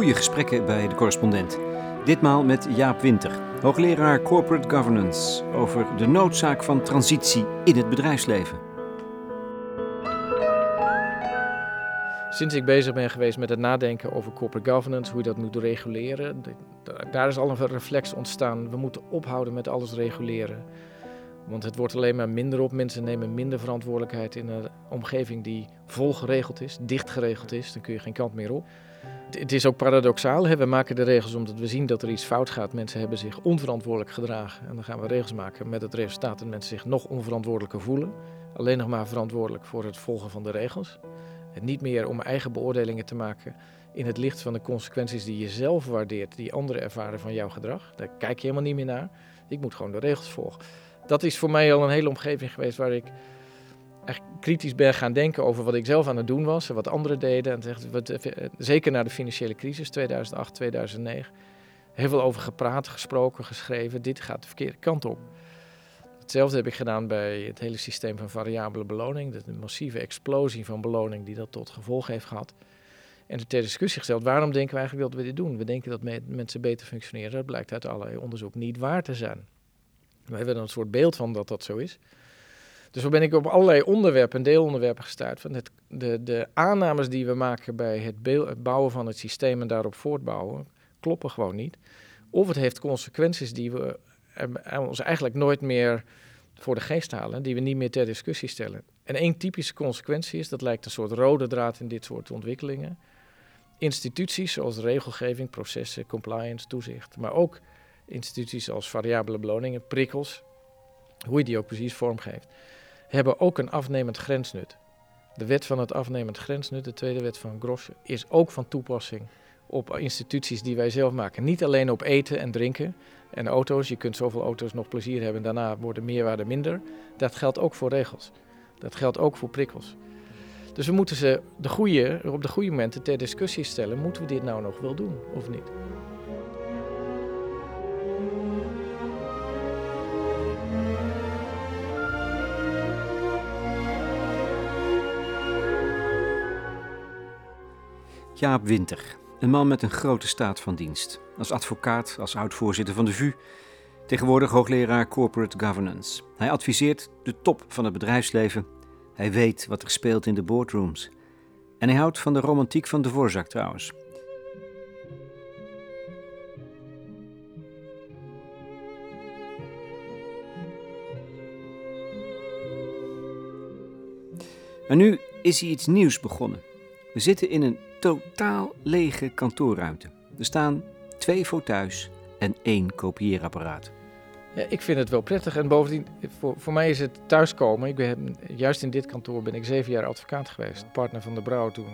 goede gesprekken bij de correspondent. Ditmaal met Jaap Winter, hoogleraar Corporate Governance, over de noodzaak van transitie in het bedrijfsleven. Sinds ik bezig ben geweest met het nadenken over corporate governance, hoe je dat moet reguleren, daar is al een reflex ontstaan. We moeten ophouden met alles reguleren. Want het wordt alleen maar minder op. Mensen nemen minder verantwoordelijkheid in een omgeving die vol geregeld is, dicht geregeld is. Dan kun je geen kant meer op. Het is ook paradoxaal. Hè? We maken de regels omdat we zien dat er iets fout gaat. Mensen hebben zich onverantwoordelijk gedragen. En dan gaan we regels maken met het resultaat dat mensen zich nog onverantwoordelijker voelen. Alleen nog maar verantwoordelijk voor het volgen van de regels. En niet meer om eigen beoordelingen te maken in het licht van de consequenties die je zelf waardeert, die anderen ervaren van jouw gedrag. Daar kijk je helemaal niet meer naar. Ik moet gewoon de regels volgen dat is voor mij al een hele omgeving geweest waar ik echt kritisch ben gaan denken over wat ik zelf aan het doen was en wat anderen deden. En zegt, wat, eh, zeker na de financiële crisis 2008, 2009. Heel veel over gepraat, gesproken, geschreven. Dit gaat de verkeerde kant op. Hetzelfde heb ik gedaan bij het hele systeem van variabele beloning. De massieve explosie van beloning die dat tot gevolg heeft gehad. En de ter discussie gesteld, waarom denken we eigenlijk dat we dit doen? We denken dat mensen beter functioneren. Dat blijkt uit allerlei onderzoek niet waar te zijn. We hebben een soort beeld van dat dat zo is. Dus zo ben ik op allerlei onderwerpen en deelonderwerpen gestuurd. Van het, de, de aannames die we maken bij het, bouwen van het systeem en daarop voortbouwen, kloppen gewoon niet. Of het heeft consequenties die we ons eigenlijk nooit meer voor de geest halen, die we niet meer ter discussie stellen. En één typische consequentie is, dat lijkt een soort rode draad in dit soort ontwikkelingen. Instituties zoals regelgeving, processen, compliance, toezicht, maar ook instituties als variabele beloningen, prikkels, hoe je die ook precies vormgeeft, hebben ook een afnemend grensnut. De wet van het afnemend grensnut, de tweede wet van Grosse, is ook van toepassing op instituties die wij zelf maken. Niet alleen op eten en drinken en auto's. Je kunt zoveel auto's nog plezier hebben, daarna worden meerwaarde minder. Dat geldt ook voor regels. Dat geldt ook voor prikkels. Dus we moeten ze de goede, op de goede momenten ter discussie stellen. Moeten we dit nou nog wel doen of niet? Jaap Winter, een man met een grote staat van dienst. Als advocaat, als oud-voorzitter van de VU, tegenwoordig hoogleraar Corporate Governance. Hij adviseert de top van het bedrijfsleven. Hij weet wat er speelt in de boardrooms. En hij houdt van de romantiek van de voorzak trouwens. En nu is hij iets nieuws begonnen. We zitten in een totaal lege kantoorruimte. Er staan twee fauteuils en één kopieerapparaat. Ja, ik vind het wel prettig. En bovendien, voor, voor mij is het thuiskomen. Ik ben, juist in dit kantoor ben ik zeven jaar advocaat geweest. Partner van de Brouw toen.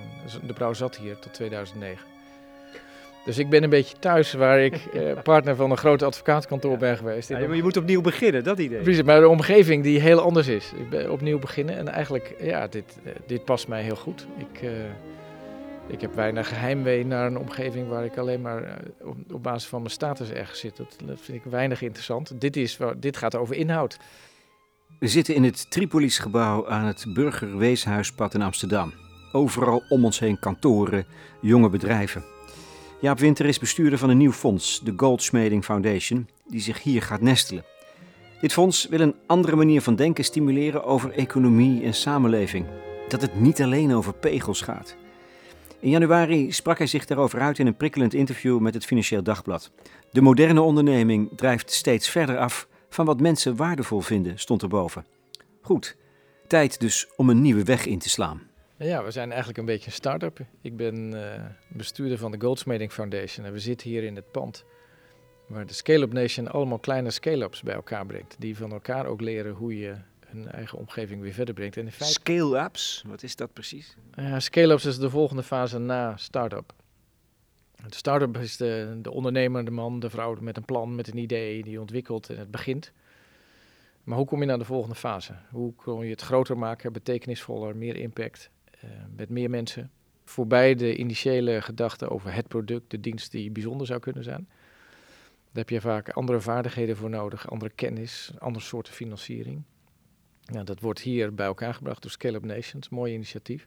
De Brouw zat hier tot 2009. Dus ik ben een beetje thuis waar ik eh, partner van een groot advocaatkantoor ben geweest. Ja, je moet opnieuw beginnen, dat idee. Precies, maar de omgeving die heel anders is. Ik ben opnieuw beginnen en eigenlijk, ja, dit, eh, dit past mij heel goed. Ik, uh, ik heb weinig geheimwee naar een omgeving waar ik alleen maar eh, op, basis van mijn status ergens zit. Dat, vind ik weinig interessant. Dit, is, dit gaat over inhoud. We zitten in het Tripolis-gebouw aan het Burgerweeshuispad in Amsterdam. Overal om ons heen kantoren, jonge bedrijven. Jaap Winter is bestuurder van een nieuw fonds, de Goldschmeding Foundation, die zich hier gaat nestelen. Dit fonds wil een andere manier van denken stimuleren over economie en samenleving. Dat het niet alleen over pegels gaat. In januari sprak hij zich daarover uit in een prikkelend interview met het Financieel Dagblad. De moderne onderneming drijft steeds verder af van wat mensen waardevol vinden, stond erboven. Goed, tijd dus om een nieuwe weg in te slaan. Ja, we zijn eigenlijk een beetje een start-up. Ik ben uh, bestuurder van de Goldsmeding Foundation en we zitten hier in het pand waar de Scale-up Nation allemaal kleine scale-ups bij elkaar brengt. Die van elkaar ook leren hoe je hun eigen omgeving weer verder brengt. En in feite... Scale-ups, wat is dat precies? Ja, scale-ups is de volgende fase na start-up. De start-up is de, de ondernemer, de man, de vrouw met een plan, met een idee, die ontwikkelt en het begint. Maar hoe kom je naar de volgende fase? Hoe kun je het groter maken, betekenisvoller, meer impact, uh, met meer mensen? Voorbij de initiële gedachte over het product, de dienst die bijzonder zou kunnen zijn. Daar heb je vaak andere vaardigheden voor nodig, andere kennis, andere soorten financiering. Ja, dat wordt hier bij elkaar gebracht door Scale Up Nations, mooi initiatief.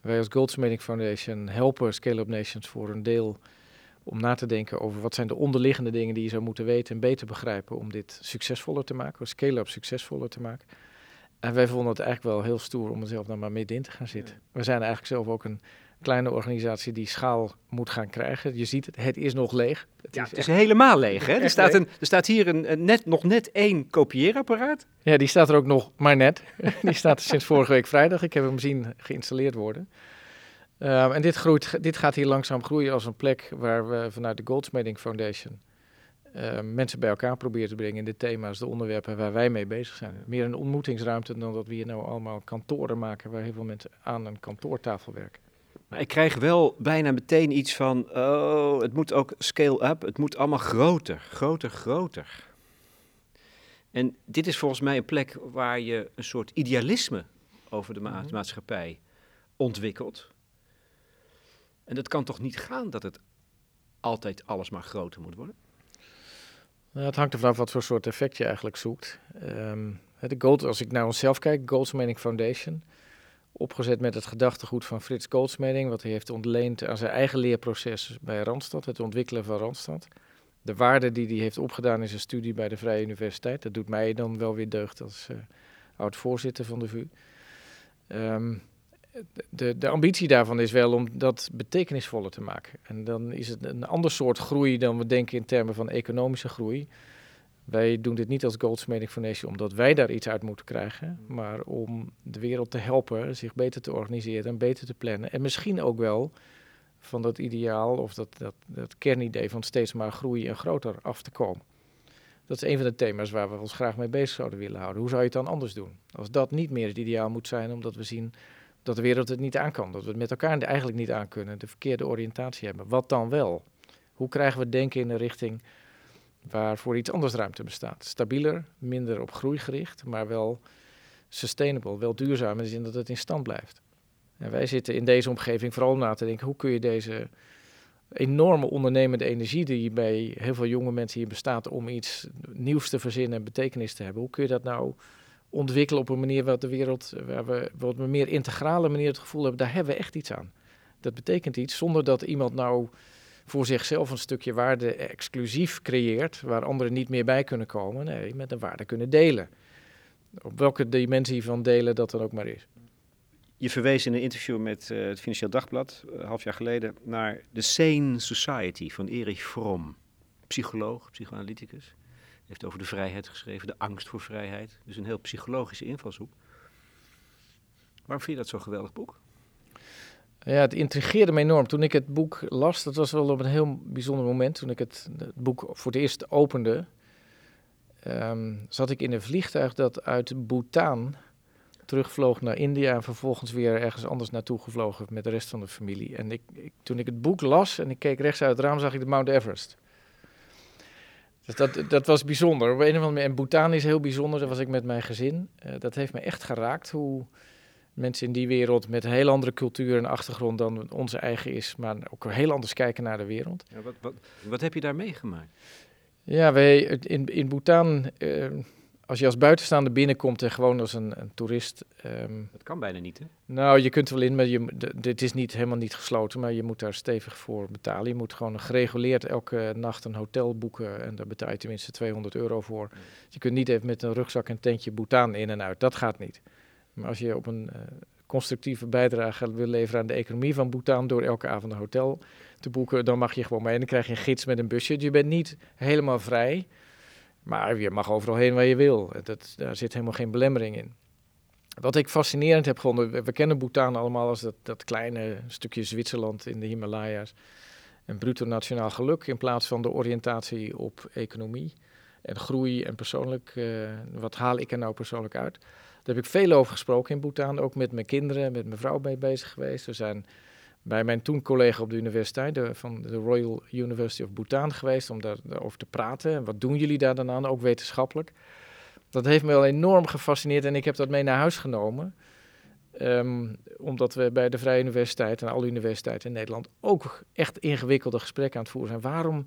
Wij als Goldsmithing Foundation helpen Scale-up Nations voor een deel om na te denken over wat zijn de onderliggende dingen die je zou moeten weten en beter begrijpen om dit succesvoller te maken, scale-up succesvoller te maken. En wij vonden het eigenlijk wel heel stoer om er zelf dan maar middenin te gaan zitten. We zijn eigenlijk zelf ook een kleine organisatie die schaal moet gaan krijgen. Je ziet het, het is nog leeg. Het, ja, is, het is helemaal leeg. Hè? Er, staat een, er staat hier een, net, nog net één kopieerapparaat. Ja, die staat er ook nog maar net. die staat er sinds vorige week vrijdag. Ik heb hem zien geïnstalleerd worden. Um, en dit, groeit, dit gaat hier langzaam groeien als een plek waar we vanuit de Goldsmithing Foundation uh, mensen bij elkaar proberen te brengen in de thema's, de onderwerpen waar wij mee bezig zijn. Meer een ontmoetingsruimte dan dat we hier nou allemaal kantoren maken waar heel veel mensen aan een kantoortafel werken. Maar ik krijg wel bijna meteen iets van, oh, het moet ook scale up, het moet allemaal groter, groter, groter. En dit is volgens mij een plek waar je een soort idealisme over de ma mhm. maatschappij ontwikkelt. En dat kan toch niet gaan dat het altijd alles maar groter moet worden? Nou, het hangt er vanaf wat voor soort effect je eigenlijk zoekt. Um, de Gold, als ik naar onszelf kijk, Goldsmithing Foundation, opgezet met het gedachtegoed van Frits Goldsmithing, wat hij heeft ontleend aan zijn eigen leerproces bij Randstad, het ontwikkelen van Randstad. De waarde die hij heeft opgedaan in zijn studie bij de Vrije Universiteit, dat doet mij dan wel weer deugd als uh, oud-voorzitter van de VU. Ehm, de, de ambitie daarvan is wel om dat betekenisvoller te maken. En dan is het een ander soort groei dan we denken in termen van economische groei. Wij doen dit niet als Goldsmithing Foundation omdat wij daar iets uit moeten krijgen, maar om de wereld te helpen zich beter te organiseren en beter te plannen. En misschien ook wel van dat ideaal of dat, dat, dat kernidee van steeds maar groeien en groter af te komen. Dat is een van de thema's waar we ons graag mee bezig zouden willen houden. Hoe zou je het dan anders doen? Als dat niet meer het ideaal moet zijn, omdat we zien dat de wereld het niet aan kan. Dat we het met elkaar eigenlijk niet aan kunnen. De verkeerde oriëntatie hebben. Wat dan wel? Hoe krijgen we denken in een richting waar voor iets anders ruimte bestaat? Stabieler, minder op groei gericht, maar wel sustainable, wel duurzaam in de zin dat het in stand blijft. En wij zitten in deze omgeving vooral na te denken, hoe kun je deze enorme ondernemende energie die bij heel veel jonge mensen hier bestaat om iets nieuws te verzinnen en betekenis te hebben, hoe kun je dat nou ontwikkelen op een manier waar de wereld, waar we op een meer integrale manier het gevoel hebben, daar hebben we echt iets aan. Dat betekent iets zonder dat iemand nou voor zichzelf een stukje waarde exclusief creëert, waar anderen niet meer bij kunnen komen. Nee, met een waarde kunnen delen. Op welke dimensie van delen dat dan ook maar is. Je verwees in een interview met uh, het Financieel Dagblad, uh, half jaar geleden, naar The Sane Society van Erich Fromm. Psycholoog, psychoanalyticus heeft over de vrijheid geschreven, de angst voor vrijheid. Dus een heel psychologische invalshoek. Waarom vind je dat zo'n geweldig boek? Ja, het intrigeerde me enorm. Toen ik het boek las, dat was wel op een heel bijzonder moment. Toen ik het, boek voor het eerst opende, ehm, zat ik in een vliegtuig dat uit Bhutan terugvloog naar India en vervolgens weer ergens anders naartoe gevlogen met de rest van de familie. En ik, toen ik het boek las en ik keek rechts uit het raam, zag ik de Mount Everest. Dus dat, dat was bijzonder. Op een of andere manier. En Bhutan is heel bijzonder. Daar was ik met mijn gezin. Uh, dat heeft me echt geraakt. Hoe mensen in die wereld met een heel andere cultuur en achtergrond dan onze eigen is, maar ook heel anders kijken naar de wereld. Ja, wat, wat, wat heb je daar meegemaakt? Ja, wij in, in Bhutan. Uh, als je als buitenstaander binnenkomt en gewoon als een, een toerist. Um, dat kan bijna niet, hè? Nou, je kunt er wel in, maar je, dit is niet, helemaal niet gesloten, maar je moet daar stevig voor betalen. Je moet gewoon gereguleerd elke nacht een hotel boeken en daar betaal je tenminste 200 euro voor. Je kunt niet even met een rugzak en tentje Bhutan in en uit, dat gaat niet. Maar als je op een uh, constructieve bijdrage wil leveren aan de economie van Bhutan door elke avond een hotel te boeken, dan mag je gewoon mee en dan krijg je een gids met een busje. Je bent niet helemaal vrij. Maar je mag overal heen waar je wil. Dat, daar zit helemaal geen belemmering in. Wat ik fascinerend heb gevonden, we, kennen Bhutan allemaal als dat, dat kleine stukje Zwitserland in de Himalaya's. Een bruto nationaal geluk in plaats van de oriëntatie op economie en groei en persoonlijk. Uh, wat haal ik er nou persoonlijk uit? Daar heb ik veel over gesproken in Bhutan, ook met mijn kinderen, met mijn vrouw mee bezig geweest. We zijn bij mijn toen collega op de universiteit, de, van de Royal University of Bhutan geweest om daarover te praten. En wat doen jullie daar dan aan, ook wetenschappelijk? Dat heeft me wel enorm gefascineerd en ik heb dat mee naar huis genomen. Ehm, omdat we bij de Vrije Universiteit en alle universiteiten in Nederland ook echt ingewikkelde gesprekken aan het voeren zijn. Waarom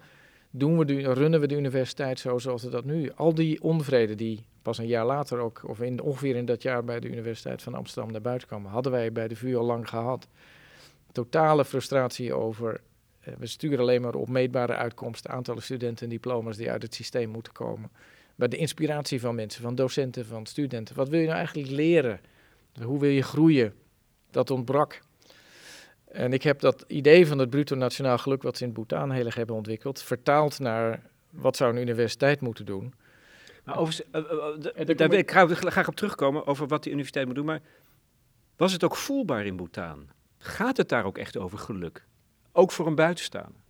Doen we de, runnen we de universiteit zo zoals we dat nu? Al die onvrede die pas een jaar later ook, of in, ongeveer in dat jaar bij de Universiteit van Amsterdam naar buiten kwamen, hadden wij bij de VU al lang gehad. Totale frustratie over, eh, we sturen alleen maar op meetbare uitkomsten, aantallen studenten en diploma's die uit het systeem moeten komen. Bij de inspiratie van mensen, van docenten, van studenten. Wat wil je nou eigenlijk leren? Hoe wil je groeien? Dat ontbrak. En ik heb dat idee van het bruto nationaal geluk, wat ze in Bhutan heel erg hebben ontwikkeld, vertaald naar wat zou een universiteit moeten doen. Maar over, uh, uh, daar wil ik graag op terugkomen over wat die universiteit moet doen. Maar was het ook voelbaar in Bhutan? Gaat het daar ook echt over geluk? Ook voor een buitenstaander?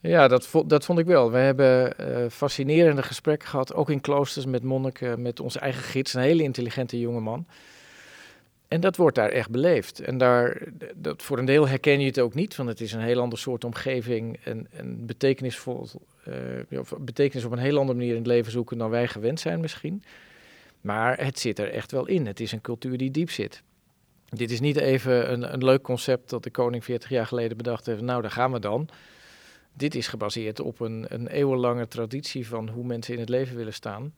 Ja, dat, vo dat vond ik wel. We hebben uh, fascinerende gesprekken gehad, ook in kloosters met monniken, met onze eigen gids, een hele intelligente jonge man. En dat wordt daar echt beleefd. En daar, dat, voor een deel herken je het ook niet, want het is een heel ander soort omgeving en, en betekenisvol, uh, betekenis op een heel andere manier in het leven zoeken dan wij gewend zijn misschien. Maar het zit er echt wel in. Het is een cultuur die diep zit. Dit is niet even een, een leuk concept dat de koning 40 jaar geleden bedacht heeft. Nou, daar gaan we dan. Dit is gebaseerd op een, een eeuwenlange traditie van hoe mensen in het leven willen staan.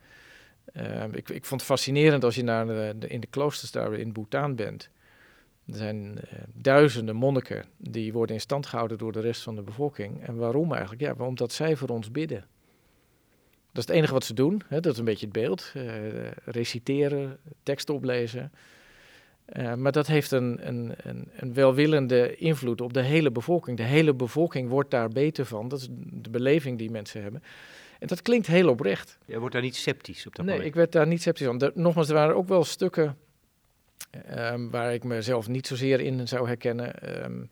Ehm, ik, ik, vond het fascinerend als je naar de, in de kloosters daar in Bhutan bent. Er zijn uh, duizenden monniken die worden in stand gehouden door de rest van de bevolking. En waarom eigenlijk? Ja, omdat zij voor ons bidden. Dat is het enige wat ze doen. Hè? Dat is een beetje het beeld. Uh, reciteren, teksten oplezen. Uh, maar dat heeft een, een, een, een, welwillende invloed op de hele bevolking. De hele bevolking wordt daar beter van. Dat is de beleving die mensen hebben. En dat klinkt heel oprecht. Je wordt daar niet sceptisch op dat nee, moment? ik werd daar niet sceptisch van. nogmaals, er waren ook wel stukken um, waar ik mezelf niet zozeer in zou herkennen. Um,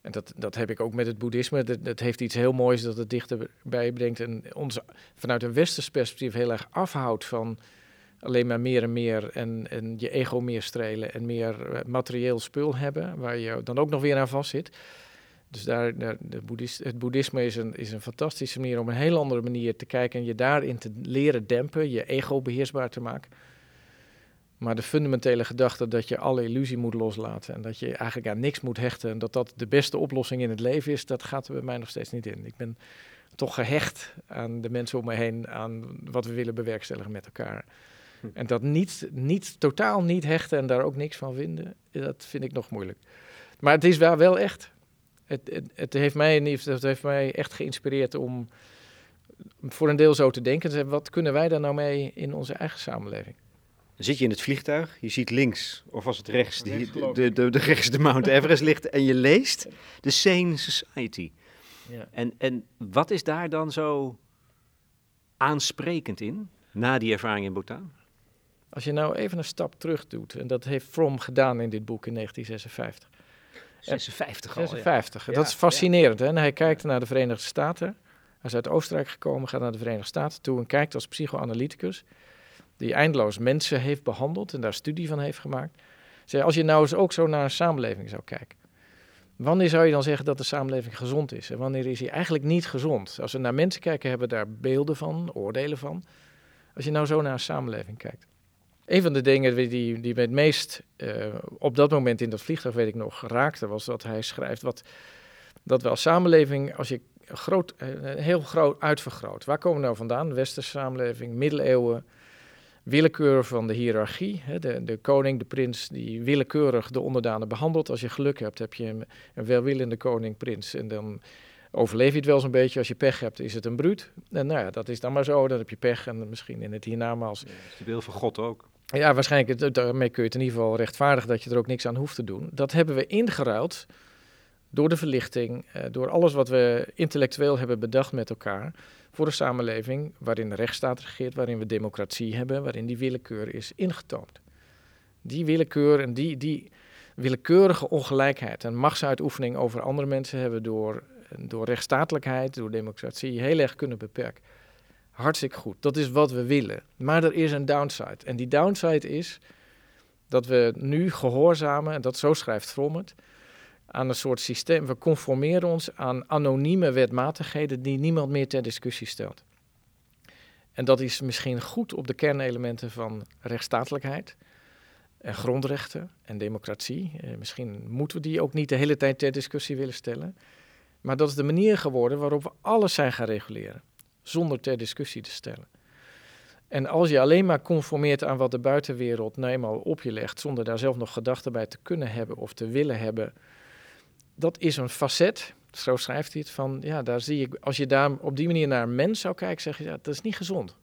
en dat, dat heb ik ook met het boeddhisme. Dat, dat, heeft iets heel moois dat het dichterbij brengt. En ons vanuit een westers perspectief heel erg afhoudt van alleen maar meer en meer. En, en je ego meer strelen en meer eh, materieel spul hebben. Waar je dan ook nog weer aan vast zit. Dus daar, daar de boeddhist, het boeddhisme is een, is een fantastische manier om een heel andere manier te kijken en je daarin te leren dempen, je ego beheersbaar te maken. Maar de fundamentele gedachte dat je alle illusie moet loslaten en dat je eigenlijk aan niks moet hechten en dat dat de beste oplossing in het leven is, dat gaat er bij mij nog steeds niet in. Ik ben toch gehecht aan de mensen om me heen, aan wat we willen bewerkstelligen met elkaar. Hm. En dat niet, niet, totaal niet hechten en daar ook niks van vinden, dat vind ik nog moeilijk. Maar het is wel, wel echt het, het, heeft mij, het heeft mij echt geïnspireerd om voor een deel zo te denken. Wat kunnen wij daar nou mee in onze eigen samenleving? Dan zit je in het vliegtuig, je ziet links, of was het rechts, de, de, de, de, rechts de Mount Everest ligt en je leest de Sane Society. Ja. En, en wat is daar dan zo aansprekend in, na die ervaring in Bhutan? Als je nou even een stap terug doet, en dat heeft Fromm gedaan in dit boek in 1956. 56 56. Dat is fascinerend. Hè? En hij kijkt naar de Verenigde Staten. Hij is uit Oostenrijk gekomen, gaat naar de Verenigde Staten toe en kijkt als psychoanalyticus, die eindeloos mensen heeft behandeld en daar studie van heeft gemaakt. Zeg, als je nou eens ook zo naar een samenleving zou kijken, wanneer zou je dan zeggen dat de samenleving gezond is? En wanneer is hij eigenlijk niet gezond? Als we naar mensen kijken, hebben we daar beelden van, oordelen van. Als je nou zo naar een samenleving kijkt. Een van de dingen die, die me het meest uh, op dat moment in dat vliegtuig, weet ik nog, raakte, was dat hij schrijft wat, dat we als samenleving, als je groot, uh, heel groot uitvergroot. Waar komen we nou vandaan? Westerse samenleving, middeleeuwen, willekeur van de hiërarchie. Hè, de, de koning, de prins, die willekeurig de onderdanen behandelt. Als je geluk hebt, heb je een, een welwillende koning, prins. En dan overleef je het wel zo'n beetje. Als je pech hebt, is het een bruut. En nou ja, dat is dan maar zo. Dan heb je pech en misschien in het hiernamaals. Ja, de wil van God ook. Ja, waarschijnlijk. Daarmee kun je het in ieder geval rechtvaardigen dat je er ook niks aan hoeft te doen. Dat hebben we ingeruild door de verlichting, eh, door alles wat we intellectueel hebben bedacht met elkaar. Voor een samenleving waarin de rechtsstaat regeert, waarin we democratie hebben, waarin die willekeur is ingetoomd. Die willekeur en die, die willekeurige ongelijkheid en machtsuitoefening over andere mensen hebben door, door rechtsstatelijkheid, door democratie heel erg kunnen beperken. Hartstikke goed. Dat is wat we willen. Maar er is een downside. En die downside is dat we nu gehoorzamen, en dat zo schrijft Fromm het, aan een soort systeem. We conformeren ons aan anonieme wetmatigheden die niemand meer ter discussie stelt. En dat is misschien goed op de kernelementen van rechtsstatelijkheid en grondrechten en democratie. Eh, misschien moeten we die ook niet de hele tijd ter discussie willen stellen. Maar dat is de manier geworden waarop we alles zijn gaan reguleren, zonder ter discussie te stellen. En als je alleen maar conformeert aan wat de buitenwereld nou eenmaal op je legt, zonder daar zelf nog gedachten bij te kunnen hebben of te willen hebben, dat is een facet, zo schrijft hij het, van ja, daar zie ik, als je daar op die manier naar een mens zou kijken, zeg je, ja, dat is niet gezond.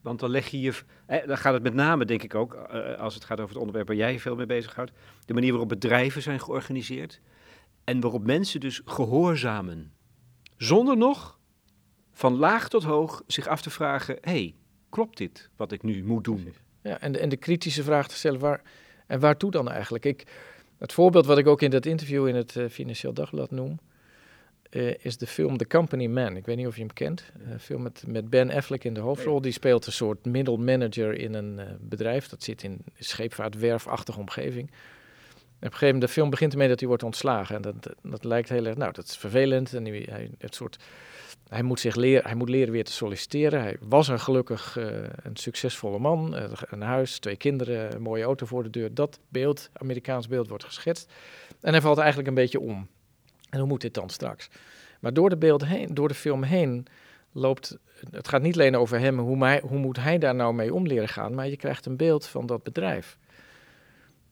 Want dan leg je je, eh, dan gaat het met name, denk ik ook, eh, als het gaat over het onderwerp waar jij veel mee bezighoudt, de manier waarop bedrijven zijn georganiseerd en waarop mensen dus gehoorzamen, zonder nog van laag tot hoog zich af te vragen, hey, klopt dit wat ik nu moet doen? Ja, en de, en de kritische vraag te stellen, waar, en waartoe dan eigenlijk? Ik, het voorbeeld wat ik ook in dat interview in het uh, Financieel Dagblad noem, uh, is de film The Company Man. Ik weet niet of je hem kent. Een uh, film met, met Ben Affleck in de hoofdrol. Die speelt een soort middelmanager in een bedrijf. Dat zit in scheepvaartwerfachtige omgeving. Op een gegeven moment, de film begint ermee dat hij wordt ontslagen. En dat, dat lijkt heel erg, nou, dat is vervelend. En hij, hij, het soort, hij moet zich leren, hij moet leren weer te solliciteren. Hij was een gelukkig, uh, een succesvolle man. Uh, een huis, twee kinderen, een mooie auto voor de deur. Dat beeld, Amerikaans beeld, wordt geschetst. En hij valt eigenlijk een beetje om. En hoe moet dit dan straks? Maar door de, beeld heen, door de film heen loopt. Het gaat niet alleen over hem, hoe, hoe moet hij daar nou mee om leren gaan, maar je krijgt een beeld van dat bedrijf.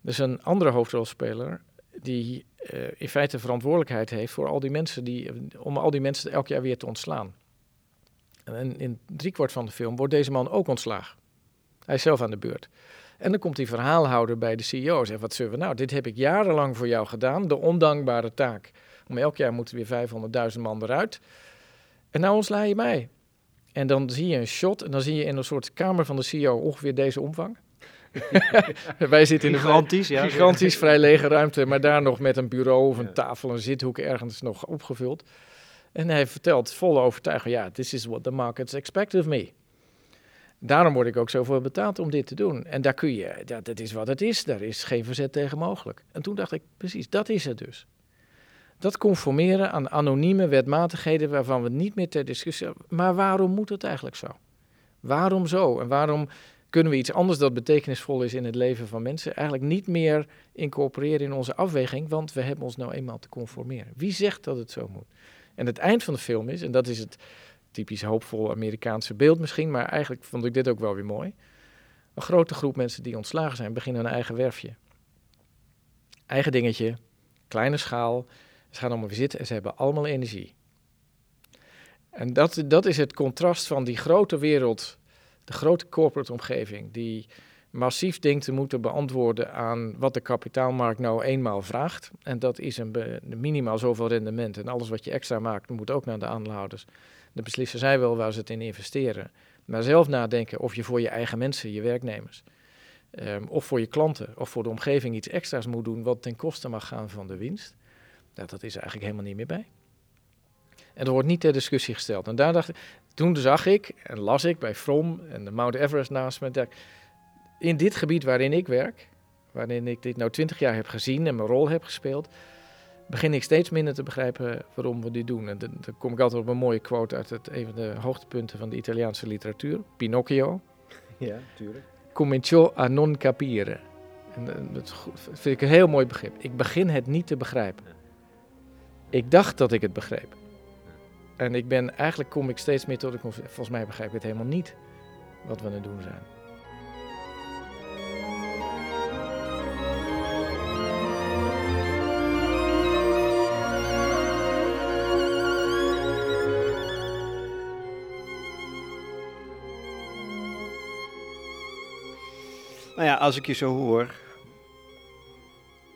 Dus een andere hoofdrolspeler die uh, in feite verantwoordelijkheid heeft voor al die mensen die, om al die mensen elk jaar weer te ontslaan. En in driekwart van de film wordt deze man ook ontslagen. Hij is zelf aan de beurt. En dan komt die verhaalhouder bij de CEO en zegt, wat zullen we nou, dit heb ik jarenlang voor jou gedaan, de ondankbare taak. Om elk jaar moeten weer 500.000 man eruit. En nou ontsla je mij. En dan zie je een shot en dan zie je in een soort kamer van de CEO ongeveer deze omvang. Wij zitten in een gigantisch, ja, gigantisch vrij lege ruimte, maar daar nog met een bureau of een tafel, een zithoek ergens nog opgevuld. En hij vertelt volle overtuiging, ja, this is what the markets expect of me. Daarom word ik ook zoveel betaald om dit te doen. En daar kun je, ja, dat is wat het is, daar is geen verzet tegen mogelijk. En toen dacht ik, precies, dat is het dus. Dat conformeren aan anonieme wetmatigheden waarvan we niet meer ter discussie. Maar waarom moet het eigenlijk zo? Waarom zo? En waarom kunnen we iets anders dat betekenisvol is in het leven van mensen eigenlijk niet meer incorporeren in onze afweging, want we hebben ons nou eenmaal te conformeren. Wie zegt dat het zo moet? En het eind van de film is, en dat is het typisch hoopvolle Amerikaanse beeld misschien, maar eigenlijk vond ik dit ook wel weer mooi. Een grote groep mensen die ontslagen zijn, beginnen een eigen werfje. Eigen dingetje, kleine schaal. Ze gaan allemaal weer zitten en ze hebben allemaal energie. En dat, dat is het contrast van die grote wereld, de grote corporate omgeving, die massief denkt te moeten beantwoorden aan wat de kapitaalmarkt nou eenmaal vraagt. En dat is een minimaal zoveel rendement. En alles wat je extra maakt, moet ook naar de aandeelhouders. De beslissen zij wel waar ze het in investeren. Maar zelf nadenken of je voor je eigen mensen, je werknemers, um, of voor je klanten of voor de omgeving iets extra's moet doen wat ten koste mag gaan van de winst. Nou, dat is er eigenlijk helemaal niet meer bij. En er wordt niet ter discussie gesteld. En daar dacht ik, toen zag ik en las ik bij From en de Mount Everest naast me, dat in dit gebied waarin ik werk, waarin ik dit nou twintig jaar heb gezien en mijn rol heb gespeeld, begin ik steeds minder te begrijpen waarom we dit doen. En dan, dan kom ik altijd op een mooie quote uit het, een van de hoogtepunten van de Italiaanse literatuur, Pinocchio. Ja, tuurlijk. Comincio a non capire. En dat vind ik een heel mooi begrip. Ik begin het niet te begrijpen. Ik dacht dat ik het begreep. En ik ben, eigenlijk kom ik steeds meer tot de conclusie, volgens mij begrijp ik het helemaal niet wat we aan het doen zijn. Nou ja, als ik je zo hoor,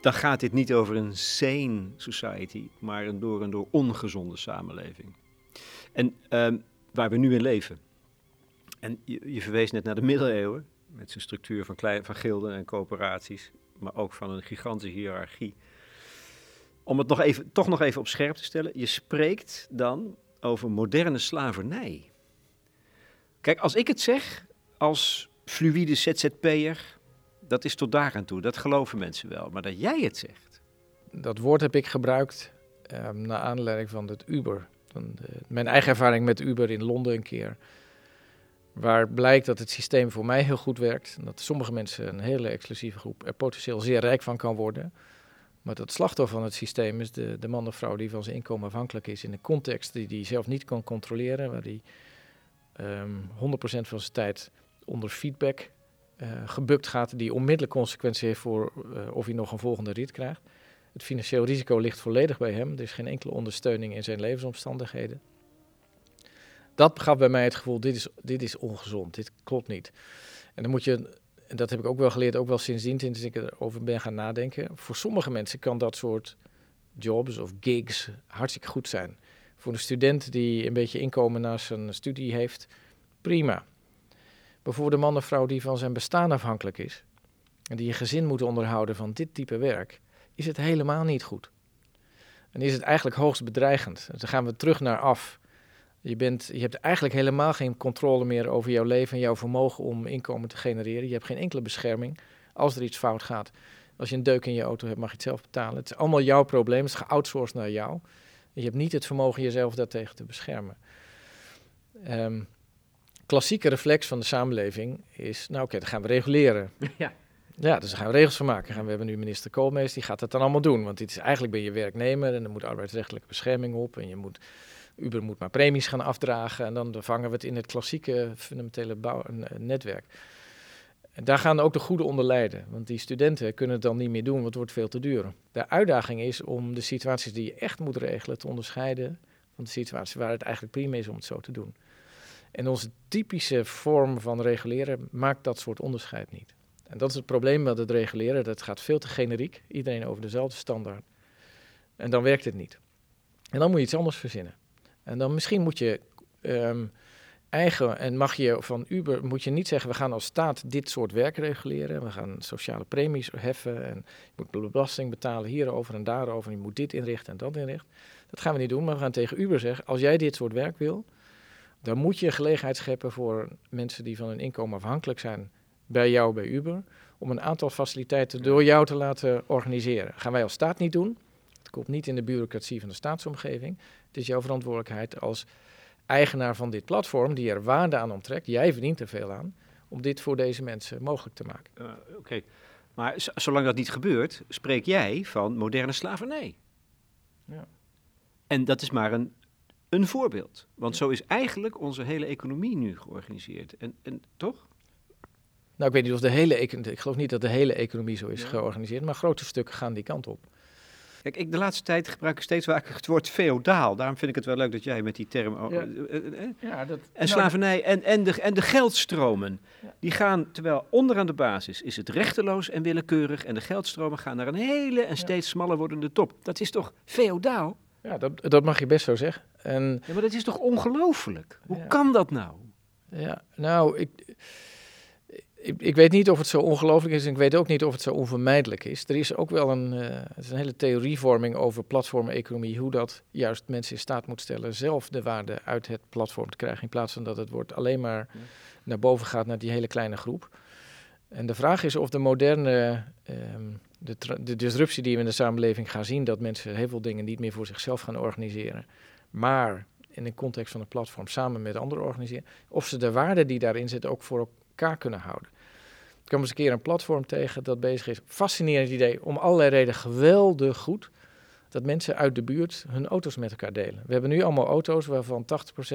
dan gaat dit niet over een sane society, maar een door en door ongezonde samenleving. En um, waar we nu in leven. En je, je, verwees net naar de middeleeuwen, met zijn structuur van, klein, van gilden en coöperaties, maar ook van een gigantische hiërarchie. Om het nog even, toch nog even op scherp te stellen, je spreekt dan over moderne slavernij. Kijk, als ik het zeg als fluïde ZZP'er, dat is tot daar aan toe. Dat geloven mensen wel. Maar dat jij het zegt. Dat woord heb ik gebruikt um, naar aanleiding van het Uber. De, mijn eigen ervaring met Uber in Londen een keer. Waar blijkt dat het systeem voor mij heel goed werkt. En dat sommige mensen, een hele exclusieve groep, er potentieel zeer rijk van kan worden. Maar dat slachtoffer van het systeem is de, de man of vrouw die van zijn inkomen afhankelijk is in een context die hij zelf niet kan controleren, waar hij um, 100% van zijn tijd onder feedback uh, gebukt gaat, die onmiddellijk consequenties heeft voor uh, of hij nog een volgende rit krijgt. Het financieel risico ligt volledig bij hem. Er is geen enkele ondersteuning in zijn levensomstandigheden. Dat gaf bij mij het gevoel, dit is, dit is ongezond, dit klopt niet. En dan moet je, en dat heb ik ook wel geleerd, ook wel sindsdien, sinds ik erover ben gaan nadenken. Voor sommige mensen kan dat soort jobs of gigs hartstikke goed zijn. Voor een student die een beetje inkomen na zijn studie heeft, prima. Maar voor de man of vrouw die van zijn bestaan afhankelijk is en die een gezin moet onderhouden van dit type werk, is het helemaal niet goed. En is het eigenlijk hoogst bedreigend. dan gaan we terug naar af. Je, bent, je hebt eigenlijk helemaal geen controle meer over jouw leven en jouw vermogen om inkomen te genereren. Je hebt geen enkele bescherming als er iets fout gaat. Als je een deuk in je auto hebt, mag je het zelf betalen. Het is allemaal jouw probleem. Het is geoutsourced naar jou. Je hebt niet het vermogen jezelf daartegen te beschermen. Um, klassieke reflex van de samenleving is, nou oké, dan gaan we reguleren. Ja. Ja, dus daar gaan we regels van maken. Gaan we hebben nu minister Koolmees, die gaat dat dan allemaal doen. Want dit is eigenlijk ben je werknemer en er moet arbeidsrechtelijke bescherming op. En je moet, Uber moet maar premies gaan afdragen. En dan vangen we het in het klassieke fundamentele bouw, netwerk. En daar gaan ook de goede onder lijden. Want die studenten kunnen het dan niet meer doen, want het wordt veel te duur. De uitdaging is om de situaties die je echt moet regelen te onderscheiden van de situaties waar het eigenlijk prima is om het zo te doen. En onze typische vorm van reguleren maakt dat soort onderscheid niet. En dat is het probleem met het reguleren. Dat gaat veel te generiek. Iedereen over dezelfde standaard. En dan werkt het niet. En dan moet je iets anders verzinnen. En dan misschien moet je ehm, eigen en mag je van Uber moet je niet zeggen we gaan als staat dit soort werk reguleren. We gaan sociale premies heffen en je moet belasting betalen hierover en daarover. En je moet dit inrichten en dat inrichten. Dat gaan we niet doen, maar we gaan tegen Uber zeggen als jij dit soort werk wil, dan moet je gelegenheid scheppen voor mensen die van hun inkomen afhankelijk zijn bij jou, bij Uber, om een aantal faciliteiten door jou te laten organiseren. gaan wij als staat niet doen. Het komt niet in de bureaucratie van de staatsomgeving. Het is jouw verantwoordelijkheid als eigenaar van dit platform, die er waarde aan onttrekt. Jij verdient er veel aan, om dit voor deze mensen mogelijk te maken. Uh, Oké, maar zolang dat niet gebeurt, spreek jij van moderne slavernij. Ja. En dat is maar een een voorbeeld. Want zo is eigenlijk onze hele economie nu georganiseerd. En, en toch? Nou, ik weet niet of de hele economie. Ik geloof niet dat de hele economie zo is georganiseerd, maar grote stukken gaan die kant op. Kijk, ik de laatste tijd gebruik ik steeds vaker het woord feodaal. Daarom vind ik het wel leuk dat jij met die term. Ja. Eh, eh, eh, ja, dat, en nou, slavernij en, en, de, en de geldstromen. Die gaan, terwijl onderaan de basis is het rechteloos en willekeurig. En de geldstromen gaan naar een hele en steeds smaller wordende top. Dat is toch feodaal? Ja, dat, dat mag je best zo zeggen. En, ja, maar dat is toch ongelooflijk? Hoe kan dat nou? Ja, nou, ik, ik, ik, weet niet of het zo ongelooflijk is en ik weet ook niet of het zo onvermijdelijk is. Er is ook wel een, uh, het is een hele theorievorming over platformeconomie, hoe dat juist mensen in staat moet stellen zelf de waarde uit het platform te krijgen, in plaats van dat het wordt alleen maar naar boven gaat naar die hele kleine groep. En de vraag is of de moderne ehm, de, de, disruptie die we in de samenleving gaan zien, dat mensen heel veel dingen niet meer voor zichzelf gaan organiseren, maar in een context van een platform samen met anderen organiseren, of ze de waarde die daarin zit ook voor elkaar kunnen houden. Ik kwam eens een keer een platform tegen dat bezig is, fascinerend idee, om allerlei redenen geweldig goed, dat mensen uit de buurt hun auto's met elkaar delen. We hebben nu allemaal auto's waarvan 80%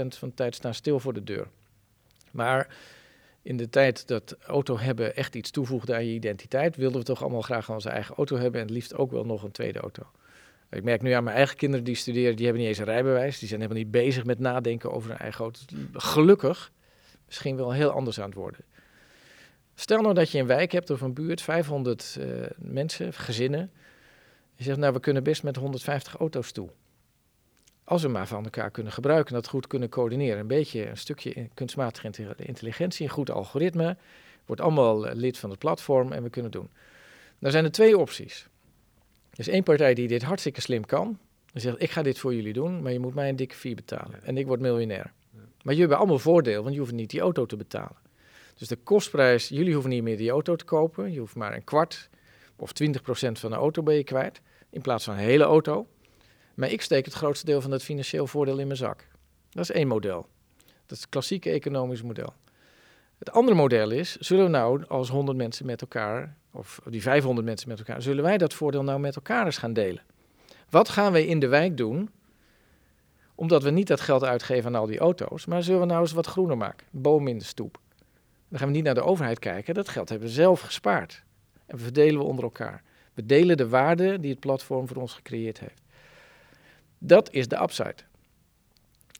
van de tijd staan stil voor de deur. Maar in de tijd dat auto hebben echt iets toevoegde aan je identiteit, wilden we toch allemaal graag onze eigen auto hebben en het liefst ook wel nog een tweede auto. Ik merk nu aan mijn eigen kinderen die studeren, die hebben niet eens een rijbewijs. Die zijn helemaal niet bezig met nadenken over hun eigen auto. Gelukkig misschien wel heel anders aan het worden. Stel nou dat je een wijk hebt of een buurt, 500 uh, eh, mensen, gezinnen. Je zegt, nou, we kunnen best met 150 auto's toe. Als we maar van elkaar kunnen gebruiken en dat goed kunnen coördineren. Een beetje een stukje kunstmatige intelligentie, een goed algoritme. Wordt allemaal eh, lid van het platform en we kunnen het doen. Dan zijn er twee opties. Er is één partij die dit hartstikke slim kan. En zegt, ik ga dit voor jullie doen, maar je moet mij een dikke fee betalen. En ik word miljonair. Maar jullie hebben allemaal voordeel, want je hoeft niet die auto te betalen. Dus de kostprijs, jullie hoeven niet meer die auto te kopen. Je hoeft maar een kwart of 20% van de auto ben je kwijt. In plaats van een hele auto. Maar ik steek het grootste deel van het financieel voordeel in mijn zak. Dat is één model. Dat is het klassieke economisch model. Het andere model is, zullen we nou als 100 mensen met elkaar, of die 500 mensen met elkaar, zullen wij dat voordeel nou met elkaar eens gaan delen? Wat gaan we in de wijk doen, omdat we niet dat geld uitgeven aan al die auto's, maar zullen we nou eens wat groener maken? Boom in de stoep. Dan gaan we niet naar de overheid kijken, dat geld hebben we zelf gespaard. En we verdelen we onder elkaar. We delen de waarde die het platform voor ons gecreëerd heeft. Dat is de upside.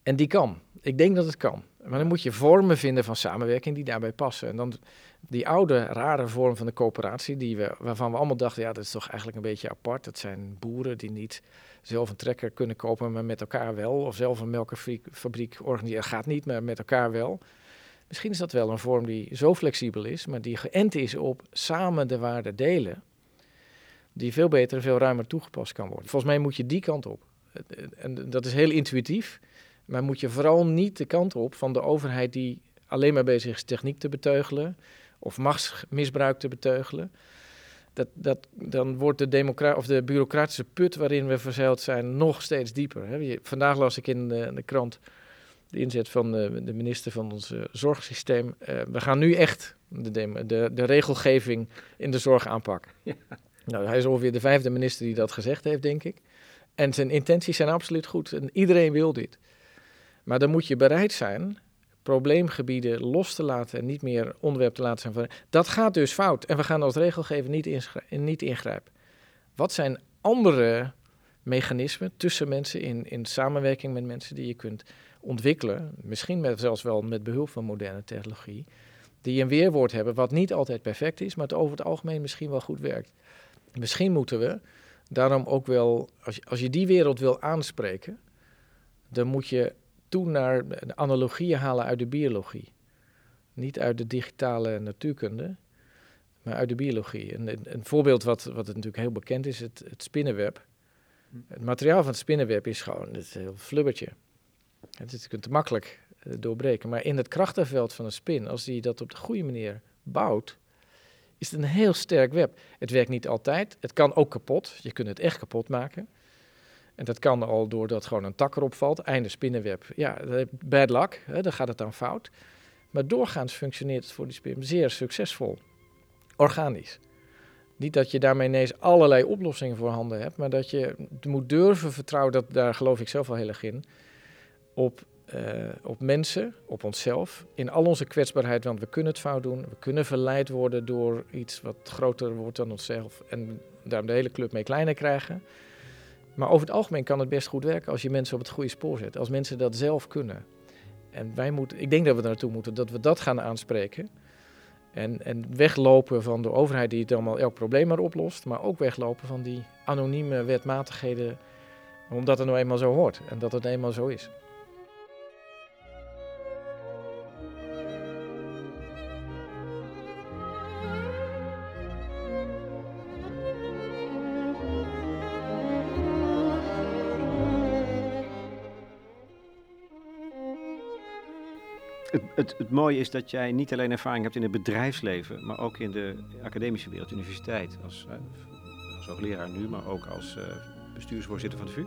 En die kan. Ik denk dat het kan. Maar dan moet je vormen vinden van samenwerking die daarbij passen. En dan die oude, rare vorm van de coöperatie, die we, waarvan we allemaal dachten, ja, dat is toch eigenlijk een beetje apart. Dat zijn boeren die niet zelf een trekker kunnen kopen, maar met elkaar wel. Of zelf een melkfabriek organiseren. Gaat niet, maar met elkaar wel. Misschien is dat wel een vorm die zo flexibel is, maar die geënt is op samen de waarde delen. Die veel beter en veel ruimer toegepast kan worden. Volgens mij moet je die kant op. En dat is heel intuïtief. Maar moet je vooral niet de kant op van de overheid die alleen maar bezig is techniek te beteugelen of machtsmisbruik te beteugelen. Dat, dat, dan wordt de, of de bureaucratische put waarin we verzeild zijn nog steeds dieper. Vandaag las ik in de krant de inzet van de, de, minister van ons zorgsysteem. Uh, we gaan nu echt de, de, de, regelgeving in de zorg aanpakken. Ja. Nou, hij is ongeveer de vijfde minister die dat gezegd heeft, denk ik. En zijn intenties zijn absoluut goed. En iedereen wil dit. Maar dan moet je bereid zijn probleemgebieden los te laten en niet meer onderwerp te laten zijn van. Dat gaat dus fout en we gaan als regelgever niet, niet ingrijpen. Wat zijn andere mechanismen tussen mensen in, in samenwerking met mensen die je kunt ontwikkelen, misschien met, zelfs wel met behulp van moderne technologie, die een weerwoord hebben wat niet altijd perfect is, maar het over het algemeen misschien wel goed werkt. Misschien moeten we daarom ook wel, als je, als je die wereld wil aanspreken, dan moet je toe naar analogieën halen uit de biologie. Niet uit de digitale natuurkunde, maar uit de biologie. Een, een voorbeeld wat, wat natuurlijk heel bekend is, het, het spinnenweb. Het materiaal van het spinnenweb is gewoon het heel flubbertje. Het is te makkelijk uh, doorbreken. Maar in het krachtenveld van een spin, als die dat op de goede manier bouwt, is het een heel sterk web. Het werkt niet altijd. Het kan ook kapot. Je kunt het echt kapot maken. En dat kan al doordat gewoon een tak erop valt. Einde spinnenweb. Ja, bad luck. Hè, dan gaat het dan fout. Maar doorgaans functioneert het voor die spin zeer succesvol. Organisch. Niet dat je daarmee ineens allerlei oplossingen voor handen hebt, maar dat je moet durven vertrouwen, dat, daar geloof ik zelf wel heel erg in, op, uh, op mensen, op onszelf, in al onze kwetsbaarheid, want we kunnen het fout doen, we kunnen verleid worden door iets wat groter wordt dan onszelf en daarom de hele club mee kleiner krijgen. Maar over het algemeen kan het best goed werken als je mensen op het goede spoor zet. Als mensen dat zelf kunnen. En wij moeten, ik denk dat we naartoe moeten, dat we dat gaan aanspreken. En, en weglopen van de overheid die het allemaal elk probleem maar oplost. Maar ook weglopen van die anonieme wetmatigheden. Omdat het nou eenmaal zo hoort en dat het eenmaal zo is. Het, mooie is dat jij niet alleen ervaring hebt in het bedrijfsleven, maar ook in de academische wereld, universiteit. Als, als hoogleraar nu, maar ook als uh, bestuursvoorzitter van de VU.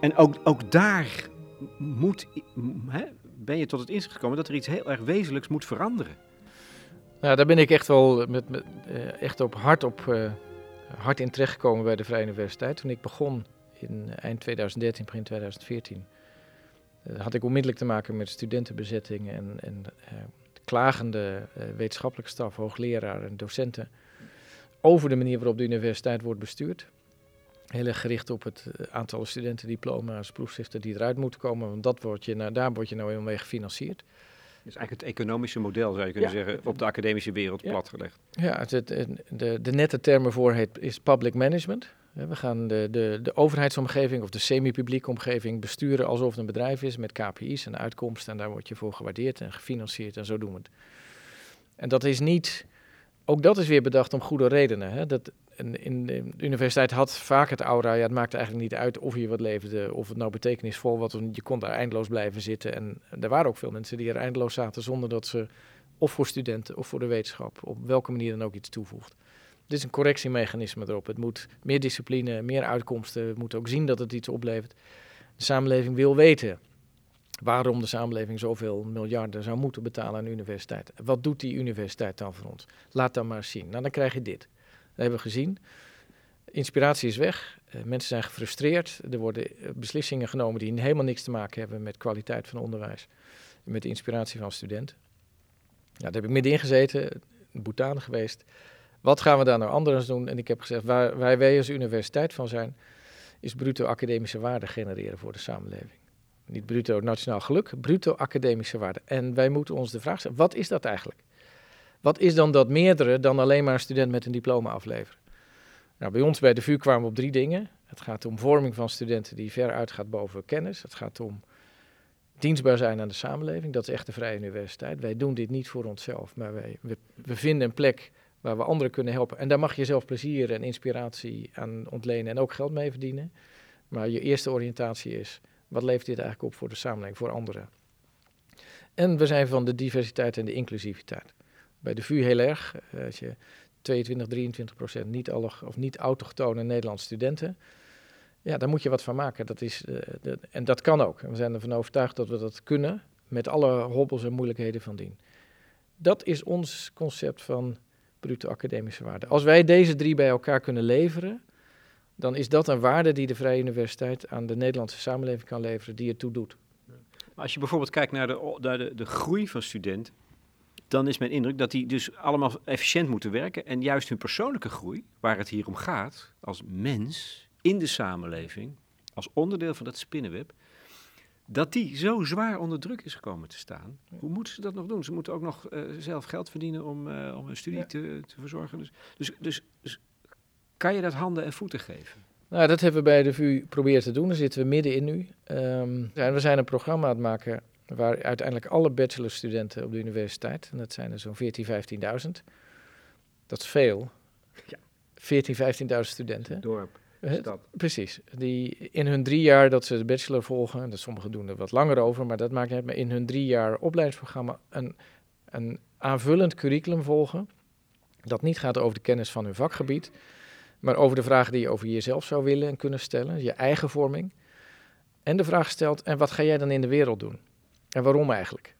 En ook, ook daar moet, hè, ben je tot het inzicht gekomen dat er iets heel erg wezenlijks moet veranderen. Nou, daar ben ik echt wel met, met uh, echt op hard, op, uh, hard in terechtgekomen bij de Vrije Universiteit. Toen ik begon in eind 2013, begin 2014 uh, had ik onmiddellijk te maken met studentenbezetting en, en uh, klagende uh, wetenschappelijke staf, hoogleraar en docenten over de manier waarop de universiteit wordt bestuurd. Heel erg gericht op het aantal studentendiploma's, proefschriften die eruit moeten komen, want dat wordt je, nou, daar word je nou helemaal mee gefinancierd. Dus eigenlijk het economische model, zou je kunnen zeggen, op de academische wereld ja. platgelegd. Ja, het, het, de, de nette termen voor heet, is public management. We gaan de, de, de overheidsomgeving of de semi-publieke omgeving besturen alsof het een bedrijf is met KPI's en uitkomsten. En daar word je voor gewaardeerd en gefinancierd en zo doen we het. En dat is niet, ook dat is weer bedacht om goede redenen. Hè? Dat, in, de universiteit had vaak het aura, ja, het maakt eigenlijk niet uit of je wat leverde, of het nou betekenisvol was, je kon daar eindeloos blijven zitten. En er waren ook veel mensen die er eindeloos zaten zonder dat ze, of voor studenten of voor de wetenschap, op welke manier dan ook iets toevoegt. Dit is een correctiemechanisme erop. Het moet meer discipline, meer uitkomsten. We moeten ook zien dat het iets oplevert. De samenleving wil weten waarom de samenleving zoveel miljarden zou moeten betalen aan de universiteit. Wat doet die universiteit dan voor ons? Laat dat maar zien. Nou, dan krijg je dit. Dat hebben we gezien. Inspiratie is weg. Uh, mensen zijn gefrustreerd. Er worden eh, beslissingen genomen die helemaal niks te maken hebben met kwaliteit van onderwijs. Met de inspiratie van studenten. Nou, daar heb ik middenin gezeten, in Bhutan geweest. Wat gaan we daar nou anders doen? En ik heb gezegd, waar, wij als universiteit van zijn, is bruto academische waarde genereren voor de samenleving. Niet bruto nationaal geluk, bruto academische waarde. En wij moeten ons de vraag stellen, wat is dat eigenlijk? Wat is dan dat meerdere dan alleen maar een student met een diploma afleveren? Nou, bij ons bij de VU kwamen we op drie dingen. Het gaat om vorming van studenten die ver uitgaat boven kennis. Het gaat om dienstbaar zijn aan de samenleving. Dat is echt de Vrije Universiteit. Wij doen dit niet voor onszelf, maar wij, we, we vinden een plek waar we anderen kunnen helpen. En daar mag je zelf plezier en inspiratie aan ontlenen en ook geld mee verdienen. Maar je eerste oriëntatie is, wat levert dit eigenlijk op voor de samenleving, voor anderen? En we zijn van de diversiteit en de inclusiviteit. Bij de VU heel erg. Eh, als je 22, 23 procent niet, of niet autochtone Nederlandse studenten. Ja, daar moet je wat van maken. Dat is, de, en dat kan ook. We zijn ervan overtuigd dat we dat kunnen, met alle hobbels en moeilijkheden van dien. Dat is ons concept van bruto academische waarde. Als wij deze drie bij elkaar kunnen leveren, dan is dat een waarde die de Vrije Universiteit aan de Nederlandse samenleving kan leveren, die ertoe doet. Maar als je bijvoorbeeld kijkt naar de, de, de groei van studenten, dan is mijn indruk dat die dus allemaal efficiënt moeten werken en juist hun persoonlijke groei, waar het hier om gaat, als mens in de samenleving, als onderdeel van dat spinnenweb, dat die zo zwaar onder druk is gekomen te staan. Hoe moeten ze dat nog doen? Ze moeten ook nog uh, zelf geld verdienen om, uh, om hun studie te, te verzorgen. Dus, dus, dus, dus, kan je dat handen en voeten geven? Nou, dat hebben we bij de VU proberen te doen. Daar zitten we middenin nu. Um, ja, we zijn een programma aan het maken waar uiteindelijk alle bachelorstudenten op de universiteit, en dat zijn er zo'n 14.000, 15.000. Dat is veel. Ja. 14.000, 15.000 studenten. Dorp. Precies. Die in hun drie jaar dat ze de bachelor volgen, dat sommigen doen er wat langer over, maar dat maakt niet uit, maar in hun drie jaar opleidingsprogramma een, een aanvullend curriculum volgen. Dat niet gaat over de kennis van hun vakgebied, maar over de vragen die je over jezelf zou willen en kunnen stellen, je eigen vorming. En de vraag stelt, en wat ga jij dan in de wereld doen? En waarom eigenlijk?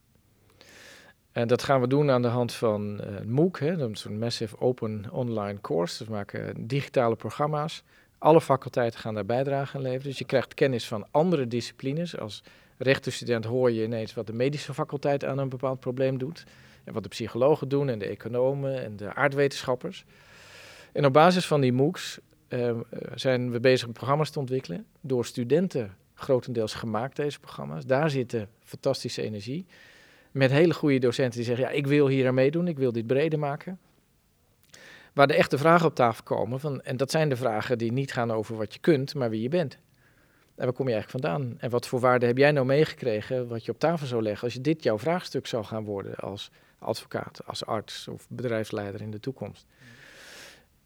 En dat gaan we doen aan de hand van uh, MOOC, zo'n Massive Open Online Course. Dus we maken digitale programma's alle faculteiten gaan daar bijdrage aan leveren. Dus je krijgt kennis van andere disciplines. Als rechtenstudent hoor je ineens wat de medische faculteit aan een bepaald probleem doet. En wat de psychologen doen en de economen en de aardwetenschappers. En op basis van die MOOCs uh, zijn we bezig met programma's te ontwikkelen. Door studenten grotendeels gemaakt, deze programma's. Daar zit fantastische energie. Met hele goede docenten die zeggen, ja, ik wil hier aan meedoen, ik wil dit breder maken waar de echte vragen op tafel komen. Van, en dat zijn de vragen die niet gaan over wat je kunt, maar wie je bent. En waar kom je eigenlijk vandaan? En wat voor waarde heb jij nou meegekregen wat je op tafel zou leggen als je dit jouw vraagstuk zou gaan worden als advocaat, als arts of bedrijfsleider in de toekomst?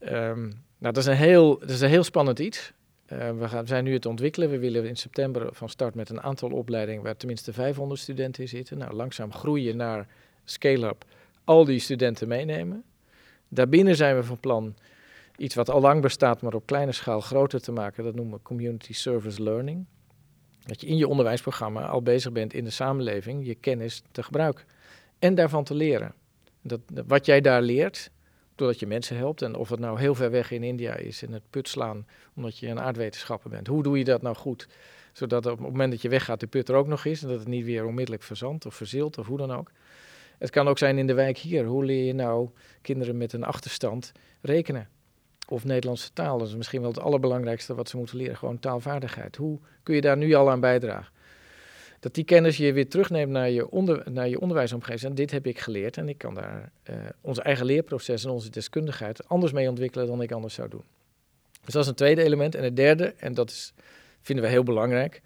Um, nou, dat is een heel, dat is een heel spannend iets. Uh, we, gaan, we zijn nu het ontwikkelen. We willen in september van start met een aantal opleidingen waar tenminste 500 studenten in zitten. Nou, langzaam groeien naar scale-up. Al die studenten meenemen. Daarbinnen zijn we van plan iets wat al lang bestaat, maar op kleine schaal groter te maken. Dat noemen we Community Service Learning. Dat je in je onderwijsprogramma al bezig bent in de samenleving je kennis te gebruiken en daarvan te leren. Dat, wat jij daar leert, doordat je mensen helpt, en of het nou heel ver weg in India is, in het put slaan, omdat je een aardwetenschapper bent. Hoe doe je dat nou goed? Zodat op het moment dat je weggaat, de put er ook nog is en dat het niet weer onmiddellijk verzandt of verzilt of hoe dan ook. Het kan ook zijn in de wijk hier. Hoe leer je nou kinderen met een achterstand rekenen? Of Nederlandse taal. Dat is misschien wel het allerbelangrijkste wat ze moeten leren. Gewoon taalvaardigheid. Hoe kun je daar nu al aan bijdragen? Dat die kennis je weer terugneemt naar je, onder, naar je onderwijsomgeving. En dit heb ik geleerd. En ik kan daar uh, ons eigen leerproces en onze deskundigheid anders mee ontwikkelen dan ik anders zou doen. Dus dat is een tweede element. En het derde, en dat is, vinden we heel belangrijk.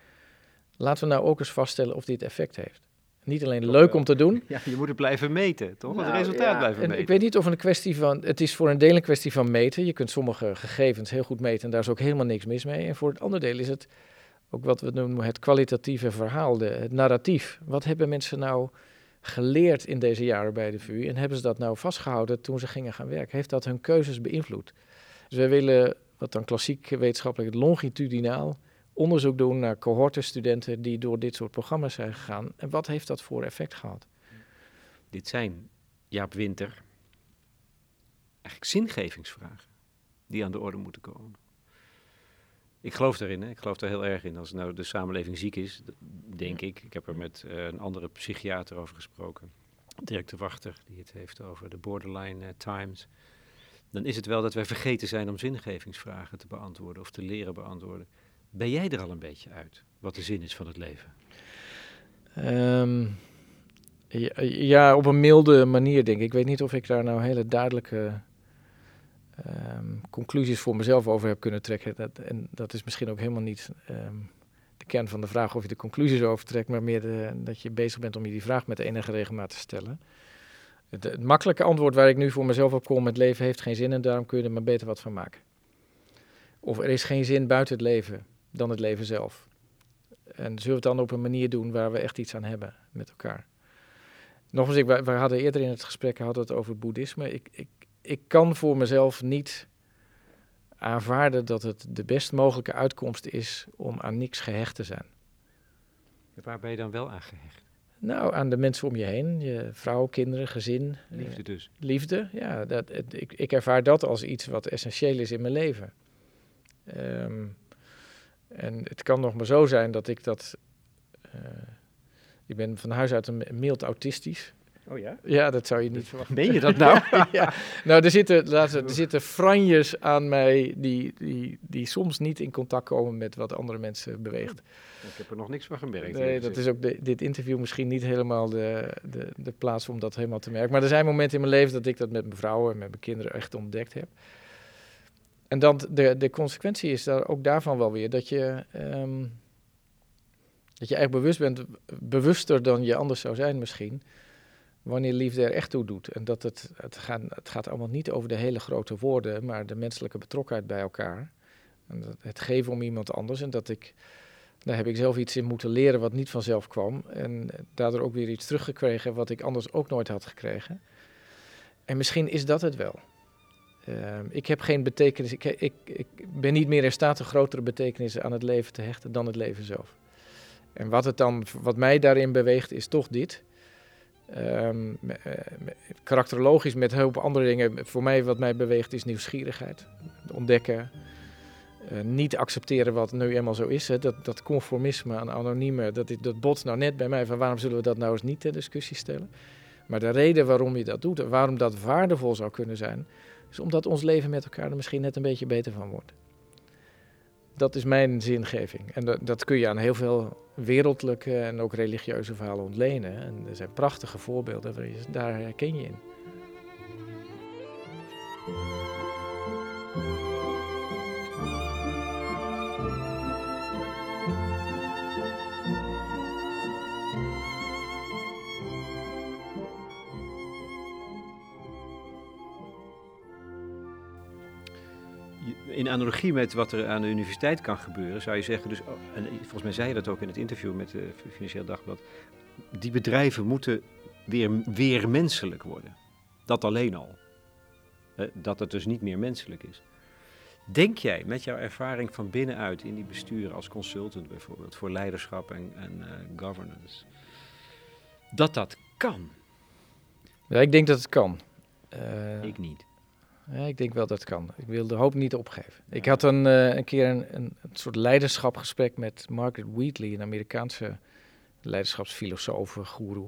Laten we nou ook eens vaststellen of dit effect heeft niet alleen leuk om te doen. Ja, je moet het blijven meten, toch? Nou, het resultaat blijven en meten. Ik weet niet of een kwestie van. Het is voor een deel een kwestie van meten. Je kunt sommige gegevens heel goed meten en daar is ook helemaal niks mis mee. En voor het andere deel is het ook wat we noemen het kwalitatieve verhaal, de, het narratief. Wat hebben mensen nou geleerd in deze jaren bij de VU en hebben ze dat nou vastgehouden toen ze gingen gaan werken? Heeft dat hun keuzes beïnvloed? Dus wij willen, wat dan klassiek wetenschappelijk het longitudinaal onderzoek doen naar cohortenstudenten die door dit soort programma's zijn gegaan. En wat heeft dat voor effect gehad? Dit zijn, Jaap Winter, eigenlijk zingevingsvragen die aan de orde moeten komen. Ik geloof daarin, hè? ik geloof daar heel erg in. Als nou de samenleving ziek is, denk ik. Ik heb er met uh, een andere psychiater over gesproken. Dirk de Wachter, die het heeft over de borderline uh, times. Dan is het wel dat wij vergeten zijn om zingevingsvragen te beantwoorden of te leren beantwoorden. Ben jij er al een beetje uit, wat de zin is van het leven? Um, ja, op een milde manier denk ik. Ik weet niet of ik daar nou hele duidelijke um, conclusies voor mezelf over heb kunnen trekken. Dat, en dat is misschien ook helemaal niet um, de kern van de vraag of je de conclusies overtrekt, maar meer de, dat je bezig bent om je die vraag met enige regelmaat te stellen. Het, het, makkelijke antwoord waar ik nu voor mezelf op kom, het leven heeft geen zin en daarom kun je er maar beter wat van maken. Of er is geen zin buiten het leven dan het leven zelf. En zullen we het dan op een manier doen waar we echt iets aan hebben met elkaar. Nogmaals, ik, we hadden eerder in het gesprek hadden het over boeddhisme. Ik, ik, ik kan voor mezelf niet aanvaarden dat het de best mogelijke uitkomst is om aan niks gehecht te zijn. Waar ben je dan wel aan gehecht? Nou, aan de mensen om je heen. Je vrouw, kinderen, gezin. Liefde dus. liefde, ja. Dat, het, ik, ik ervaar dat als iets wat essentieel is in mijn leven. Um, en het kan nog maar zo zijn dat ik dat... Uh, ik ben van huis uit een mild autistisch. Oh ja? Ja, dat zou je niet verwachten. Ben je dat nou? ja. Nou, er zitten, laten, er zitten franjes aan mij die, die, die soms niet in contact komen met wat andere mensen beweegt. Ik heb er nog niks van gemerkt. Nee, dat is ook de, dit interview misschien niet helemaal de, de, de plaats om dat helemaal te merken. Maar er zijn momenten in mijn leven dat ik dat met mijn vrouw en met mijn kinderen echt ontdekt heb. En dan de, de consequentie is daar ook daarvan wel weer dat je, um, dat je eigenlijk bewust bent, bewuster dan je anders zou zijn misschien wanneer liefde er echt toe doet. En dat het, het, gaat, het gaat allemaal niet over de hele grote woorden, maar de menselijke betrokkenheid bij elkaar. En het geven om iemand anders. En dat ik, daar heb ik zelf iets in moeten leren wat niet vanzelf kwam. En daardoor ook weer iets teruggekregen wat ik anders ook nooit had gekregen. En misschien is dat het wel. Uh, ik heb geen betekenis, ik, ik, ik ben niet meer in staat een grotere betekenis aan het leven te hechten dan het leven zelf. En wat, het dan, wat mij daarin beweegt is toch dit. Um, karakterologisch met heel veel andere dingen. Voor mij, wat mij beweegt, is nieuwsgierigheid. Ontdekken. Uh, niet accepteren wat nu eenmaal zo is. Hè. Dat, dat conformisme aan anonieme, dat, dat bot nou net bij mij van waarom zullen we dat nou eens niet ter discussie stellen. Maar de reden waarom je dat doet en waarom dat waardevol zou kunnen zijn, is omdat ons leven met elkaar er misschien net een beetje beter van wordt dat is mijn zingeving. En dat, dat, kun je aan heel veel wereldlijke en ook religieuze verhalen ontlenen. En er zijn prachtige voorbeelden, daar herken je in. In analogie met wat er aan de universiteit kan gebeuren, zou je zeggen, dus, oh, en volgens mij zei je dat ook in het interview met het Financieel Dagblad, die bedrijven moeten weer, weer menselijk worden. Dat alleen al. Dat het dus niet meer menselijk is. Denk jij met jouw ervaring van binnenuit in die besturen als consultant bijvoorbeeld voor leiderschap en, en uh, governance, dat dat kan? Ja, ik denk dat het kan. Uh, ik niet. Ja, ik denk wel dat het kan. Ik wil de hoop niet opgeven. Ik had een, uh, een keer een, een, soort leiderschapgesprek met Margaret Wheatley, een Amerikaanse leiderschapsfilosoof, guru.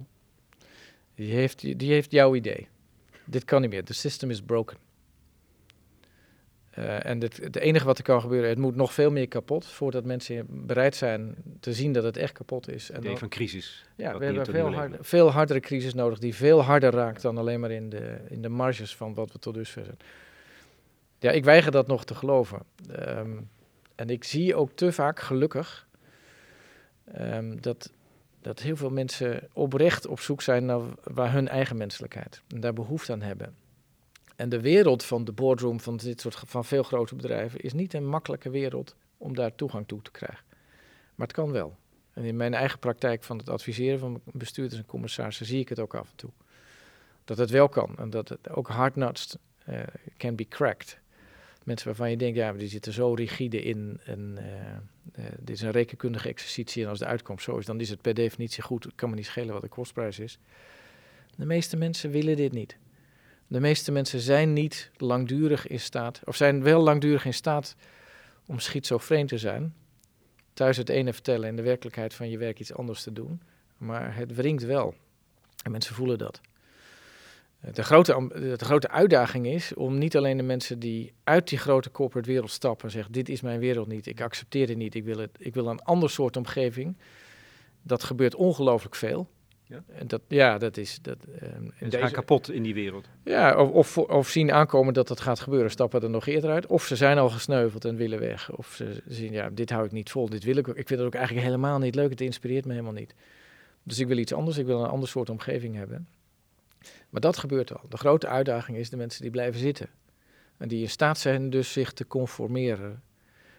Die heeft, die heeft jouw idee. Dit kan niet meer. The system is broken. Uh, en het, het, enige wat er kan gebeuren, het moet nog veel meer kapot voordat mensen bereid zijn te zien dat het echt kapot is. En van crisis. Ja, we hebben veel, harder, veel hardere crisis nodig die veel harder raakt dan alleen maar in de, in de marges van wat we tot dusver zijn. Ja, ik weiger dat nog te geloven. Um, en ik zie ook te vaak, gelukkig, um, dat, dat heel veel mensen oprecht op zoek zijn naar waar hun eigen menselijkheid en daar behoefte aan hebben. En de wereld van de boardroom van dit soort van veel grote bedrijven is niet een makkelijke wereld om daar toegang toe te krijgen. Maar het kan wel. En in mijn eigen praktijk van het adviseren van bestuurders en commissarissen zie ik het ook af en toe. Dat het wel kan en dat het ook hard nuts uh, can be cracked. Mensen waarvan je denkt, ja, die zitten zo rigide in. En, dit is een rekenkundige exercitie en als de uitkomst zo is, dan is het per definitie goed. Het kan me niet schelen wat de kostprijs is. De meeste mensen willen dit niet. De meeste mensen zijn niet langdurig in staat, of zijn wel langdurig in staat om schizofreen te zijn. Thuis het ene vertellen en de werkelijkheid van je werk iets anders te doen. Maar het wringt wel. En mensen voelen dat. De grote, de grote uitdaging is om niet alleen de mensen die uit die grote corporate wereld stappen en zeggen: Dit is mijn wereld niet, ik accepteer het niet, ik wil, het, ik wil een ander soort omgeving. Dat gebeurt ongelooflijk veel. Ja, en dat, ja, dat is. Dat, um, en ze gaan kapot in die wereld. Ja, of, of, of, zien aankomen dat dat gaat gebeuren, stappen er nog eerder uit. Of ze zijn al gesneuveld en willen weg. Of ze zien, ja, dit hou ik niet vol, dit wil ik ook. Ik vind het ook eigenlijk helemaal niet leuk, het inspireert me helemaal niet. Dus ik wil iets anders, ik wil een ander soort omgeving hebben. Maar dat gebeurt al. De grote uitdaging is de mensen die blijven zitten. En die in staat zijn dus zich te conformeren.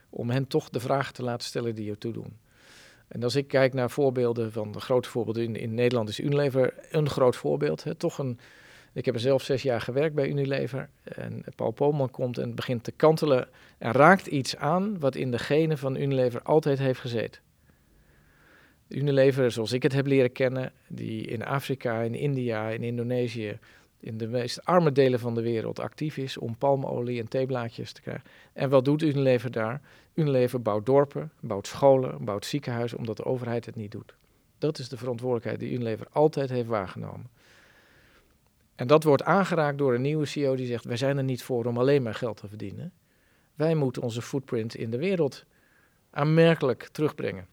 Om hen toch de vragen te laten stellen die ertoe doen. En als ik kijk naar voorbeelden van de grote voorbeelden in, in Nederland, is Unilever een groot voorbeeld. Hè. Toch een, ik heb er zelf zes jaar gewerkt bij Unilever. En Paul Polman komt en begint te kantelen en raakt iets aan wat in de genen van Unilever altijd heeft gezeten. Unilever, zoals ik het heb leren kennen, die in Afrika, in India, in Indonesië, in de meest arme delen van de wereld actief is om palmolie en theeblaadjes te krijgen. En wat doet Unilever daar? Unilever bouwt dorpen, bouwt scholen, bouwt ziekenhuizen, omdat de overheid het niet doet. Dat is de verantwoordelijkheid die Unilever altijd heeft waargenomen. En dat wordt aangeraakt door een nieuwe CEO die zegt: Wij zijn er niet voor om alleen maar geld te verdienen. Wij moeten onze footprint in de wereld aanmerkelijk terugbrengen.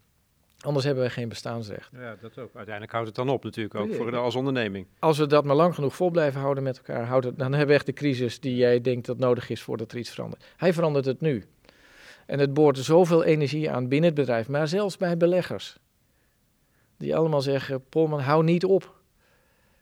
Anders hebben wij geen bestaansrecht. Ja, dat ook. Uiteindelijk houdt het dan op natuurlijk ook voor de, als onderneming. Als we dat maar lang genoeg vol blijven houden met elkaar, houdt het, dan hebben we echt de crisis die jij denkt dat nodig is voordat er iets verandert. Hij verandert het nu. En het boort zoveel energie aan binnen het bedrijf, maar zelfs bij beleggers. Die allemaal zeggen, Polman, hou niet op.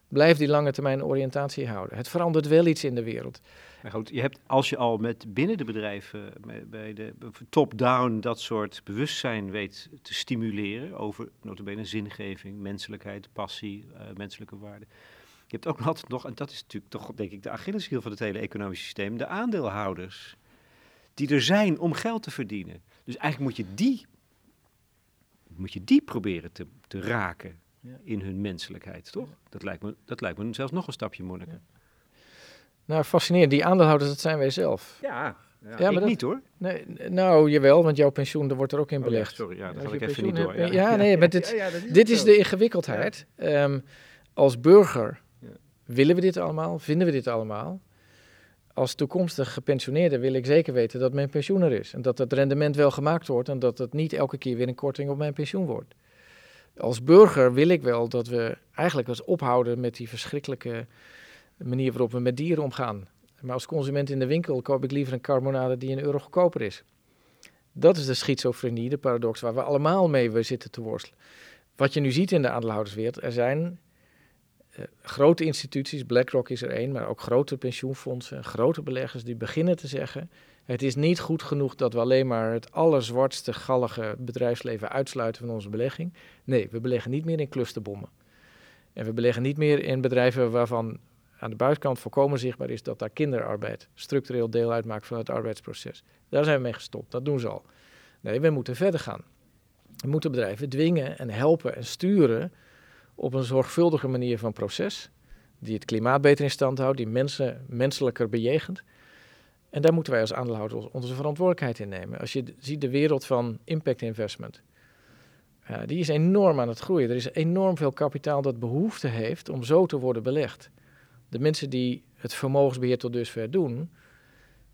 Blijf die lange termijn oriëntatie houden. Het verandert wel iets in de wereld. Maar goed, je hebt, als je al met binnen de bedrijven, bij de top-down, dat soort bewustzijn weet te stimuleren over notabene zingeving, menselijkheid, passie, uh, menselijke waarden. Je hebt ook altijd nog, en dat is natuurlijk toch denk ik de Achilleshiel van het hele economische systeem, de aandeelhouders. Die er zijn om geld te verdienen. Dus eigenlijk moet je die, moet je die proberen te, te raken in hun menselijkheid, toch? Dat, lijkt me, dat lijkt me zelfs nog een stapje moeilijker. Nou, fascinerend. Die aandeelhouders, dat zijn wij zelf. Ja, ja, ja maar dat, niet hoor. Nee, nou, jawel, want jouw pensioen, er wordt er ook in oh belegd. sorry, ja, dat had ik even niet door. Ja, ja nee, maar dit, dit is de ingewikkeldheid. Um, als burger willen we dit allemaal? Vinden we dit allemaal? Als toekomstig gepensioneerde wil ik zeker weten dat mijn pensioen er is. En dat het rendement wel gemaakt wordt en dat het niet elke keer weer een korting op mijn pensioen wordt. Als burger wil ik wel dat we eigenlijk eens ophouden met die verschrikkelijke manier waarop we met dieren omgaan. Maar als consument in de winkel koop ik liever een carbonade die een euro goedkoper is. Dat is de schizofrenie, de paradox waar we allemaal mee zitten te worstelen. Wat je nu ziet in de aandeelhouderswereld, er zijn uh, grote instituties, BlackRock is er één, maar ook grote pensioenfondsen, grote beleggers die beginnen te zeggen: het is niet goed genoeg dat we alleen maar het allerzwartste, gallige bedrijfsleven uitsluiten van onze belegging. Nee, we beleggen niet meer in clusterbommen. En we beleggen niet meer in bedrijven waarvan aan de buitenkant volkomen zichtbaar is dat daar kinderarbeid structureel deel uitmaakt van het arbeidsproces. Daar zijn we mee gestopt, dat doen ze al. Nee, we moeten verder gaan. We moeten bedrijven dwingen en helpen en sturen op een zorgvuldige manier van proces, die het klimaat beter in stand houdt, die mensen menselijker bejegent. En daar moeten wij als aandeelhouders onze verantwoordelijkheid in nemen. Als je ziet de wereld van impact investment, die is enorm aan het groeien. Er is enorm veel kapitaal dat behoefte heeft om zo te worden belegd de mensen die het vermogensbeheer tot dusver doen,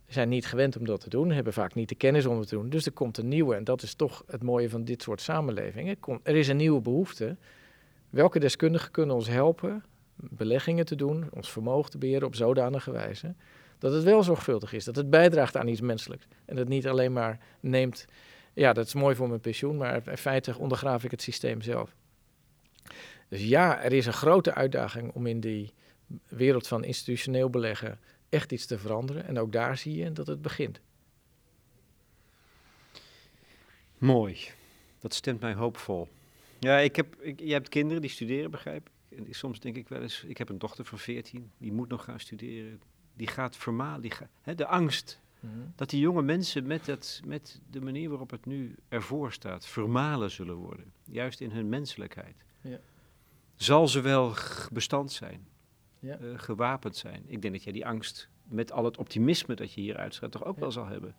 zijn niet gewend om dat te doen, hebben vaak niet de kennis om het te doen. Dus er komt een nieuwe, en dat is toch het mooie van dit soort samenlevingen. Er is een nieuwe behoefte. Welke deskundigen kunnen ons helpen beleggingen te doen, ons vermogen te beheren op zodanige wijze dat het wel zorgvuldig is, dat het bijdraagt aan iets menselijks. En dat niet alleen maar neemt, ja, dat is mooi voor mijn pensioen, maar in feite ondergraaf ik het systeem zelf. Dus ja, er is een grote uitdaging om in die wereld van institutioneel beleggen echt iets te veranderen. En ook daar zie je dat het begint. Mooi. Dat stemt mij hoopvol. Ja, ik heb, ik, je hebt kinderen die studeren, begrijp ik. En soms denk ik wel eens, ik heb een dochter van 14, die moet nog gaan studeren. Die gaat vermalen, die gaat, hè, de angst Mhm. dat die jonge mensen met, dat, met de manier waarop het nu ervoor staat, vermalen zullen worden. Juist in hun menselijkheid. Ja. Zal ze wel bestand zijn, Ja. eh, gewapend zijn? Ik denk dat jij die angst met al het optimisme dat je hier uitstraalt toch ook Ja. wel zal hebben.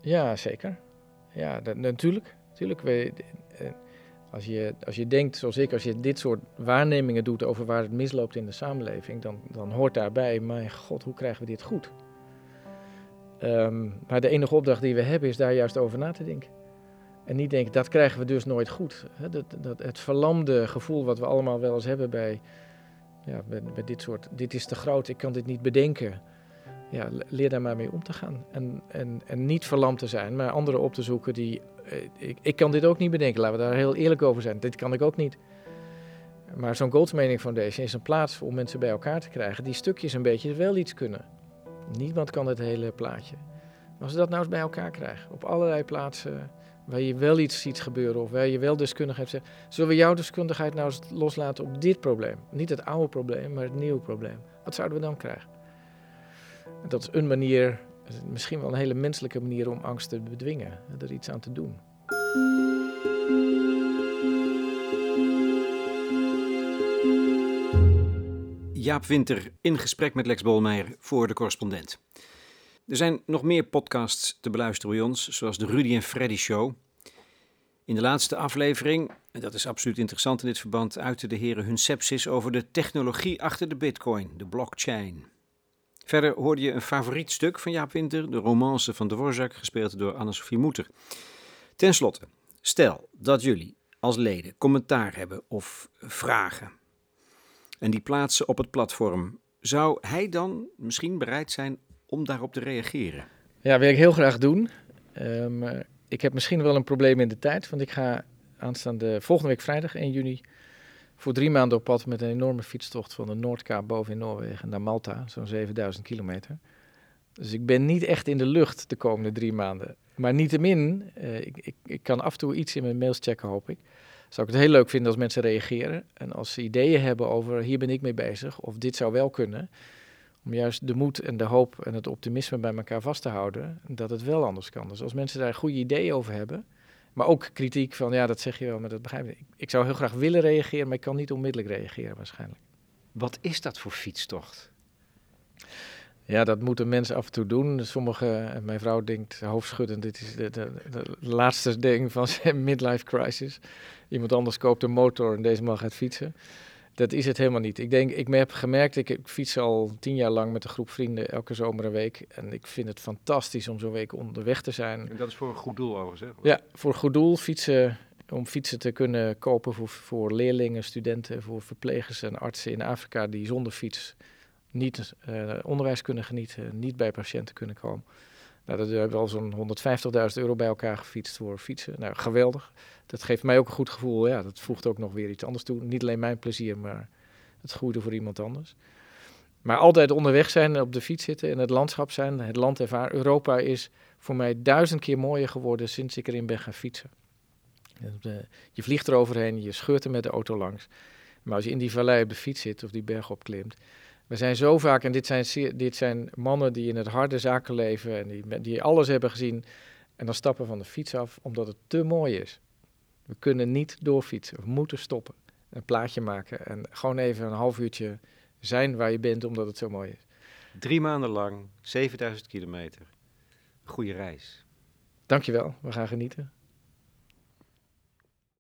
Ja, zeker. Ja, dat, natuurlijk. natuurlijk. We, eh, als, je, als je denkt, zoals ik, als je dit soort waarnemingen doet over waar het misloopt in de samenleving, dan, dan hoort daarbij, mijn god, hoe krijgen we dit goed? Ehm, maar de enige opdracht die we hebben is daar juist over na te denken. En niet denken, dat krijgen we dus nooit goed. Dat, dat, het verlamde gevoel wat we allemaal wel eens hebben bij, ja, bij, dit soort, dit is te groot, ik kan dit niet bedenken ja, le- leer daar maar mee om te gaan. En, en, en niet verlamd te zijn, maar anderen op te zoeken die. eh, ik, ik kan dit ook niet bedenken, laten we daar heel eerlijk over zijn. Dit kan ik ook niet. Maar zo'n Goldmaning Foundation is een plaats om mensen bij elkaar te krijgen die stukjes een beetje wel iets kunnen. Niemand kan het hele plaatje. Maar als we dat nou eens bij elkaar krijgen, op allerlei plaatsen waar je wel iets ziet gebeuren of waar je wel deskundigheid zegt, zullen we jouw deskundigheid nou eens loslaten op dit probleem? Niet het oude probleem, maar het nieuwe probleem. Wat zouden we dan krijgen? Dat is een manier, misschien wel een hele menselijke manier om angst te bedwingen, er iets aan te doen. Jaap Winter in gesprek met Lex Bolmeijer voor de correspondent. Er zijn nog meer podcasts te beluisteren bij ons, zoals de Rudy en Freddy Show. In de laatste aflevering, en dat is absoluut interessant in dit verband, uiten de heren hun sepsis over de technologie achter de bitcoin, de blockchain. Verder hoorde je een favoriet stuk van Jaap Winter, de romance van Dvorak, gespeeld door Anne-Sophie Moeter. Ten slotte, stel dat jullie als leden commentaar hebben of vragen en die plaatsen op het platform, zou hij dan misschien bereid zijn om daarop te reageren? Ja, wil ik heel graag doen. Ehm, eh, ik heb misschien wel een probleem in de tijd, want ik ga aanstaande volgende week vrijdag 1 juni voor drie maanden op pad met een enorme fietstocht van de Noordkaap boven in Noorwegen naar Malta, zo'n 7000 kilometer. Dus ik ben niet echt in de lucht de komende drie maanden. Maar niettemin, eh, ik, ik, ik kan af en toe iets in mijn mails checken, hoop ik. Zou ik het heel leuk vinden als mensen reageren. En als ze ideeën hebben over hier ben ik mee bezig, of dit zou wel kunnen. Om juist de moed en de hoop en het optimisme bij elkaar vast te houden. Dat het wel anders kan. Dus als mensen daar goede ideeën over hebben. Maar ook kritiek van ja, dat zeg je wel, maar dat begrijp ik. Ik, zou heel graag willen reageren, maar ik kan niet onmiddellijk reageren waarschijnlijk. Wat is dat voor fietstocht? Ja, dat moeten mensen af en toe doen. Sommige, mijn vrouw denkt hoofdschuddend, dit is de, de, de laatste ding van zijn midlife crisis. Iemand anders koopt een motor en deze man gaat fietsen. Dat is het helemaal niet. Ik denk, ik heb gemerkt, ik, ik fiets al tien jaar lang met een groep vrienden elke zomer een week. En ik vind het fantastisch om zo'n week onderweg te zijn. En dat is voor een goed doel overigens, hè? Ja, voor goed doel fietsen, om fietsen te kunnen kopen voor, voor leerlingen, studenten, voor verplegers en artsen in Afrika die zonder fiets niet eh, onderwijs kunnen genieten, niet bij patiënten kunnen komen. Nou, dat hebben al zo'n 150.000 euro bij elkaar gefietst voor fietsen. Nou, geweldig. Dat geeft mij ook een goed gevoel. Ja, dat voegt ook nog weer iets anders toe. Niet alleen mijn plezier, maar het goede voor iemand anders. Maar altijd onderweg zijn, op de fiets zitten, in het landschap zijn, het land ervaren. Europa is voor mij duizend keer mooier geworden sinds ik erin ben gaan fietsen. Je vliegt er overheen, je scheurt er met de auto langs. Maar als je in die vallei op de fiets zit of die berg opklimt. We zijn zo vaak, en dit zijn, dit zijn mannen die in het harde zakenleven en die, die alles hebben gezien. En dan stappen van de fiets af omdat het te mooi is. We kunnen niet doorfietsen, we moeten stoppen. Een plaatje maken en gewoon even een half uurtje zijn waar je bent omdat het zo mooi is. Drie maanden lang, 7000 kilometer. Goede reis. Dankjewel, we gaan genieten.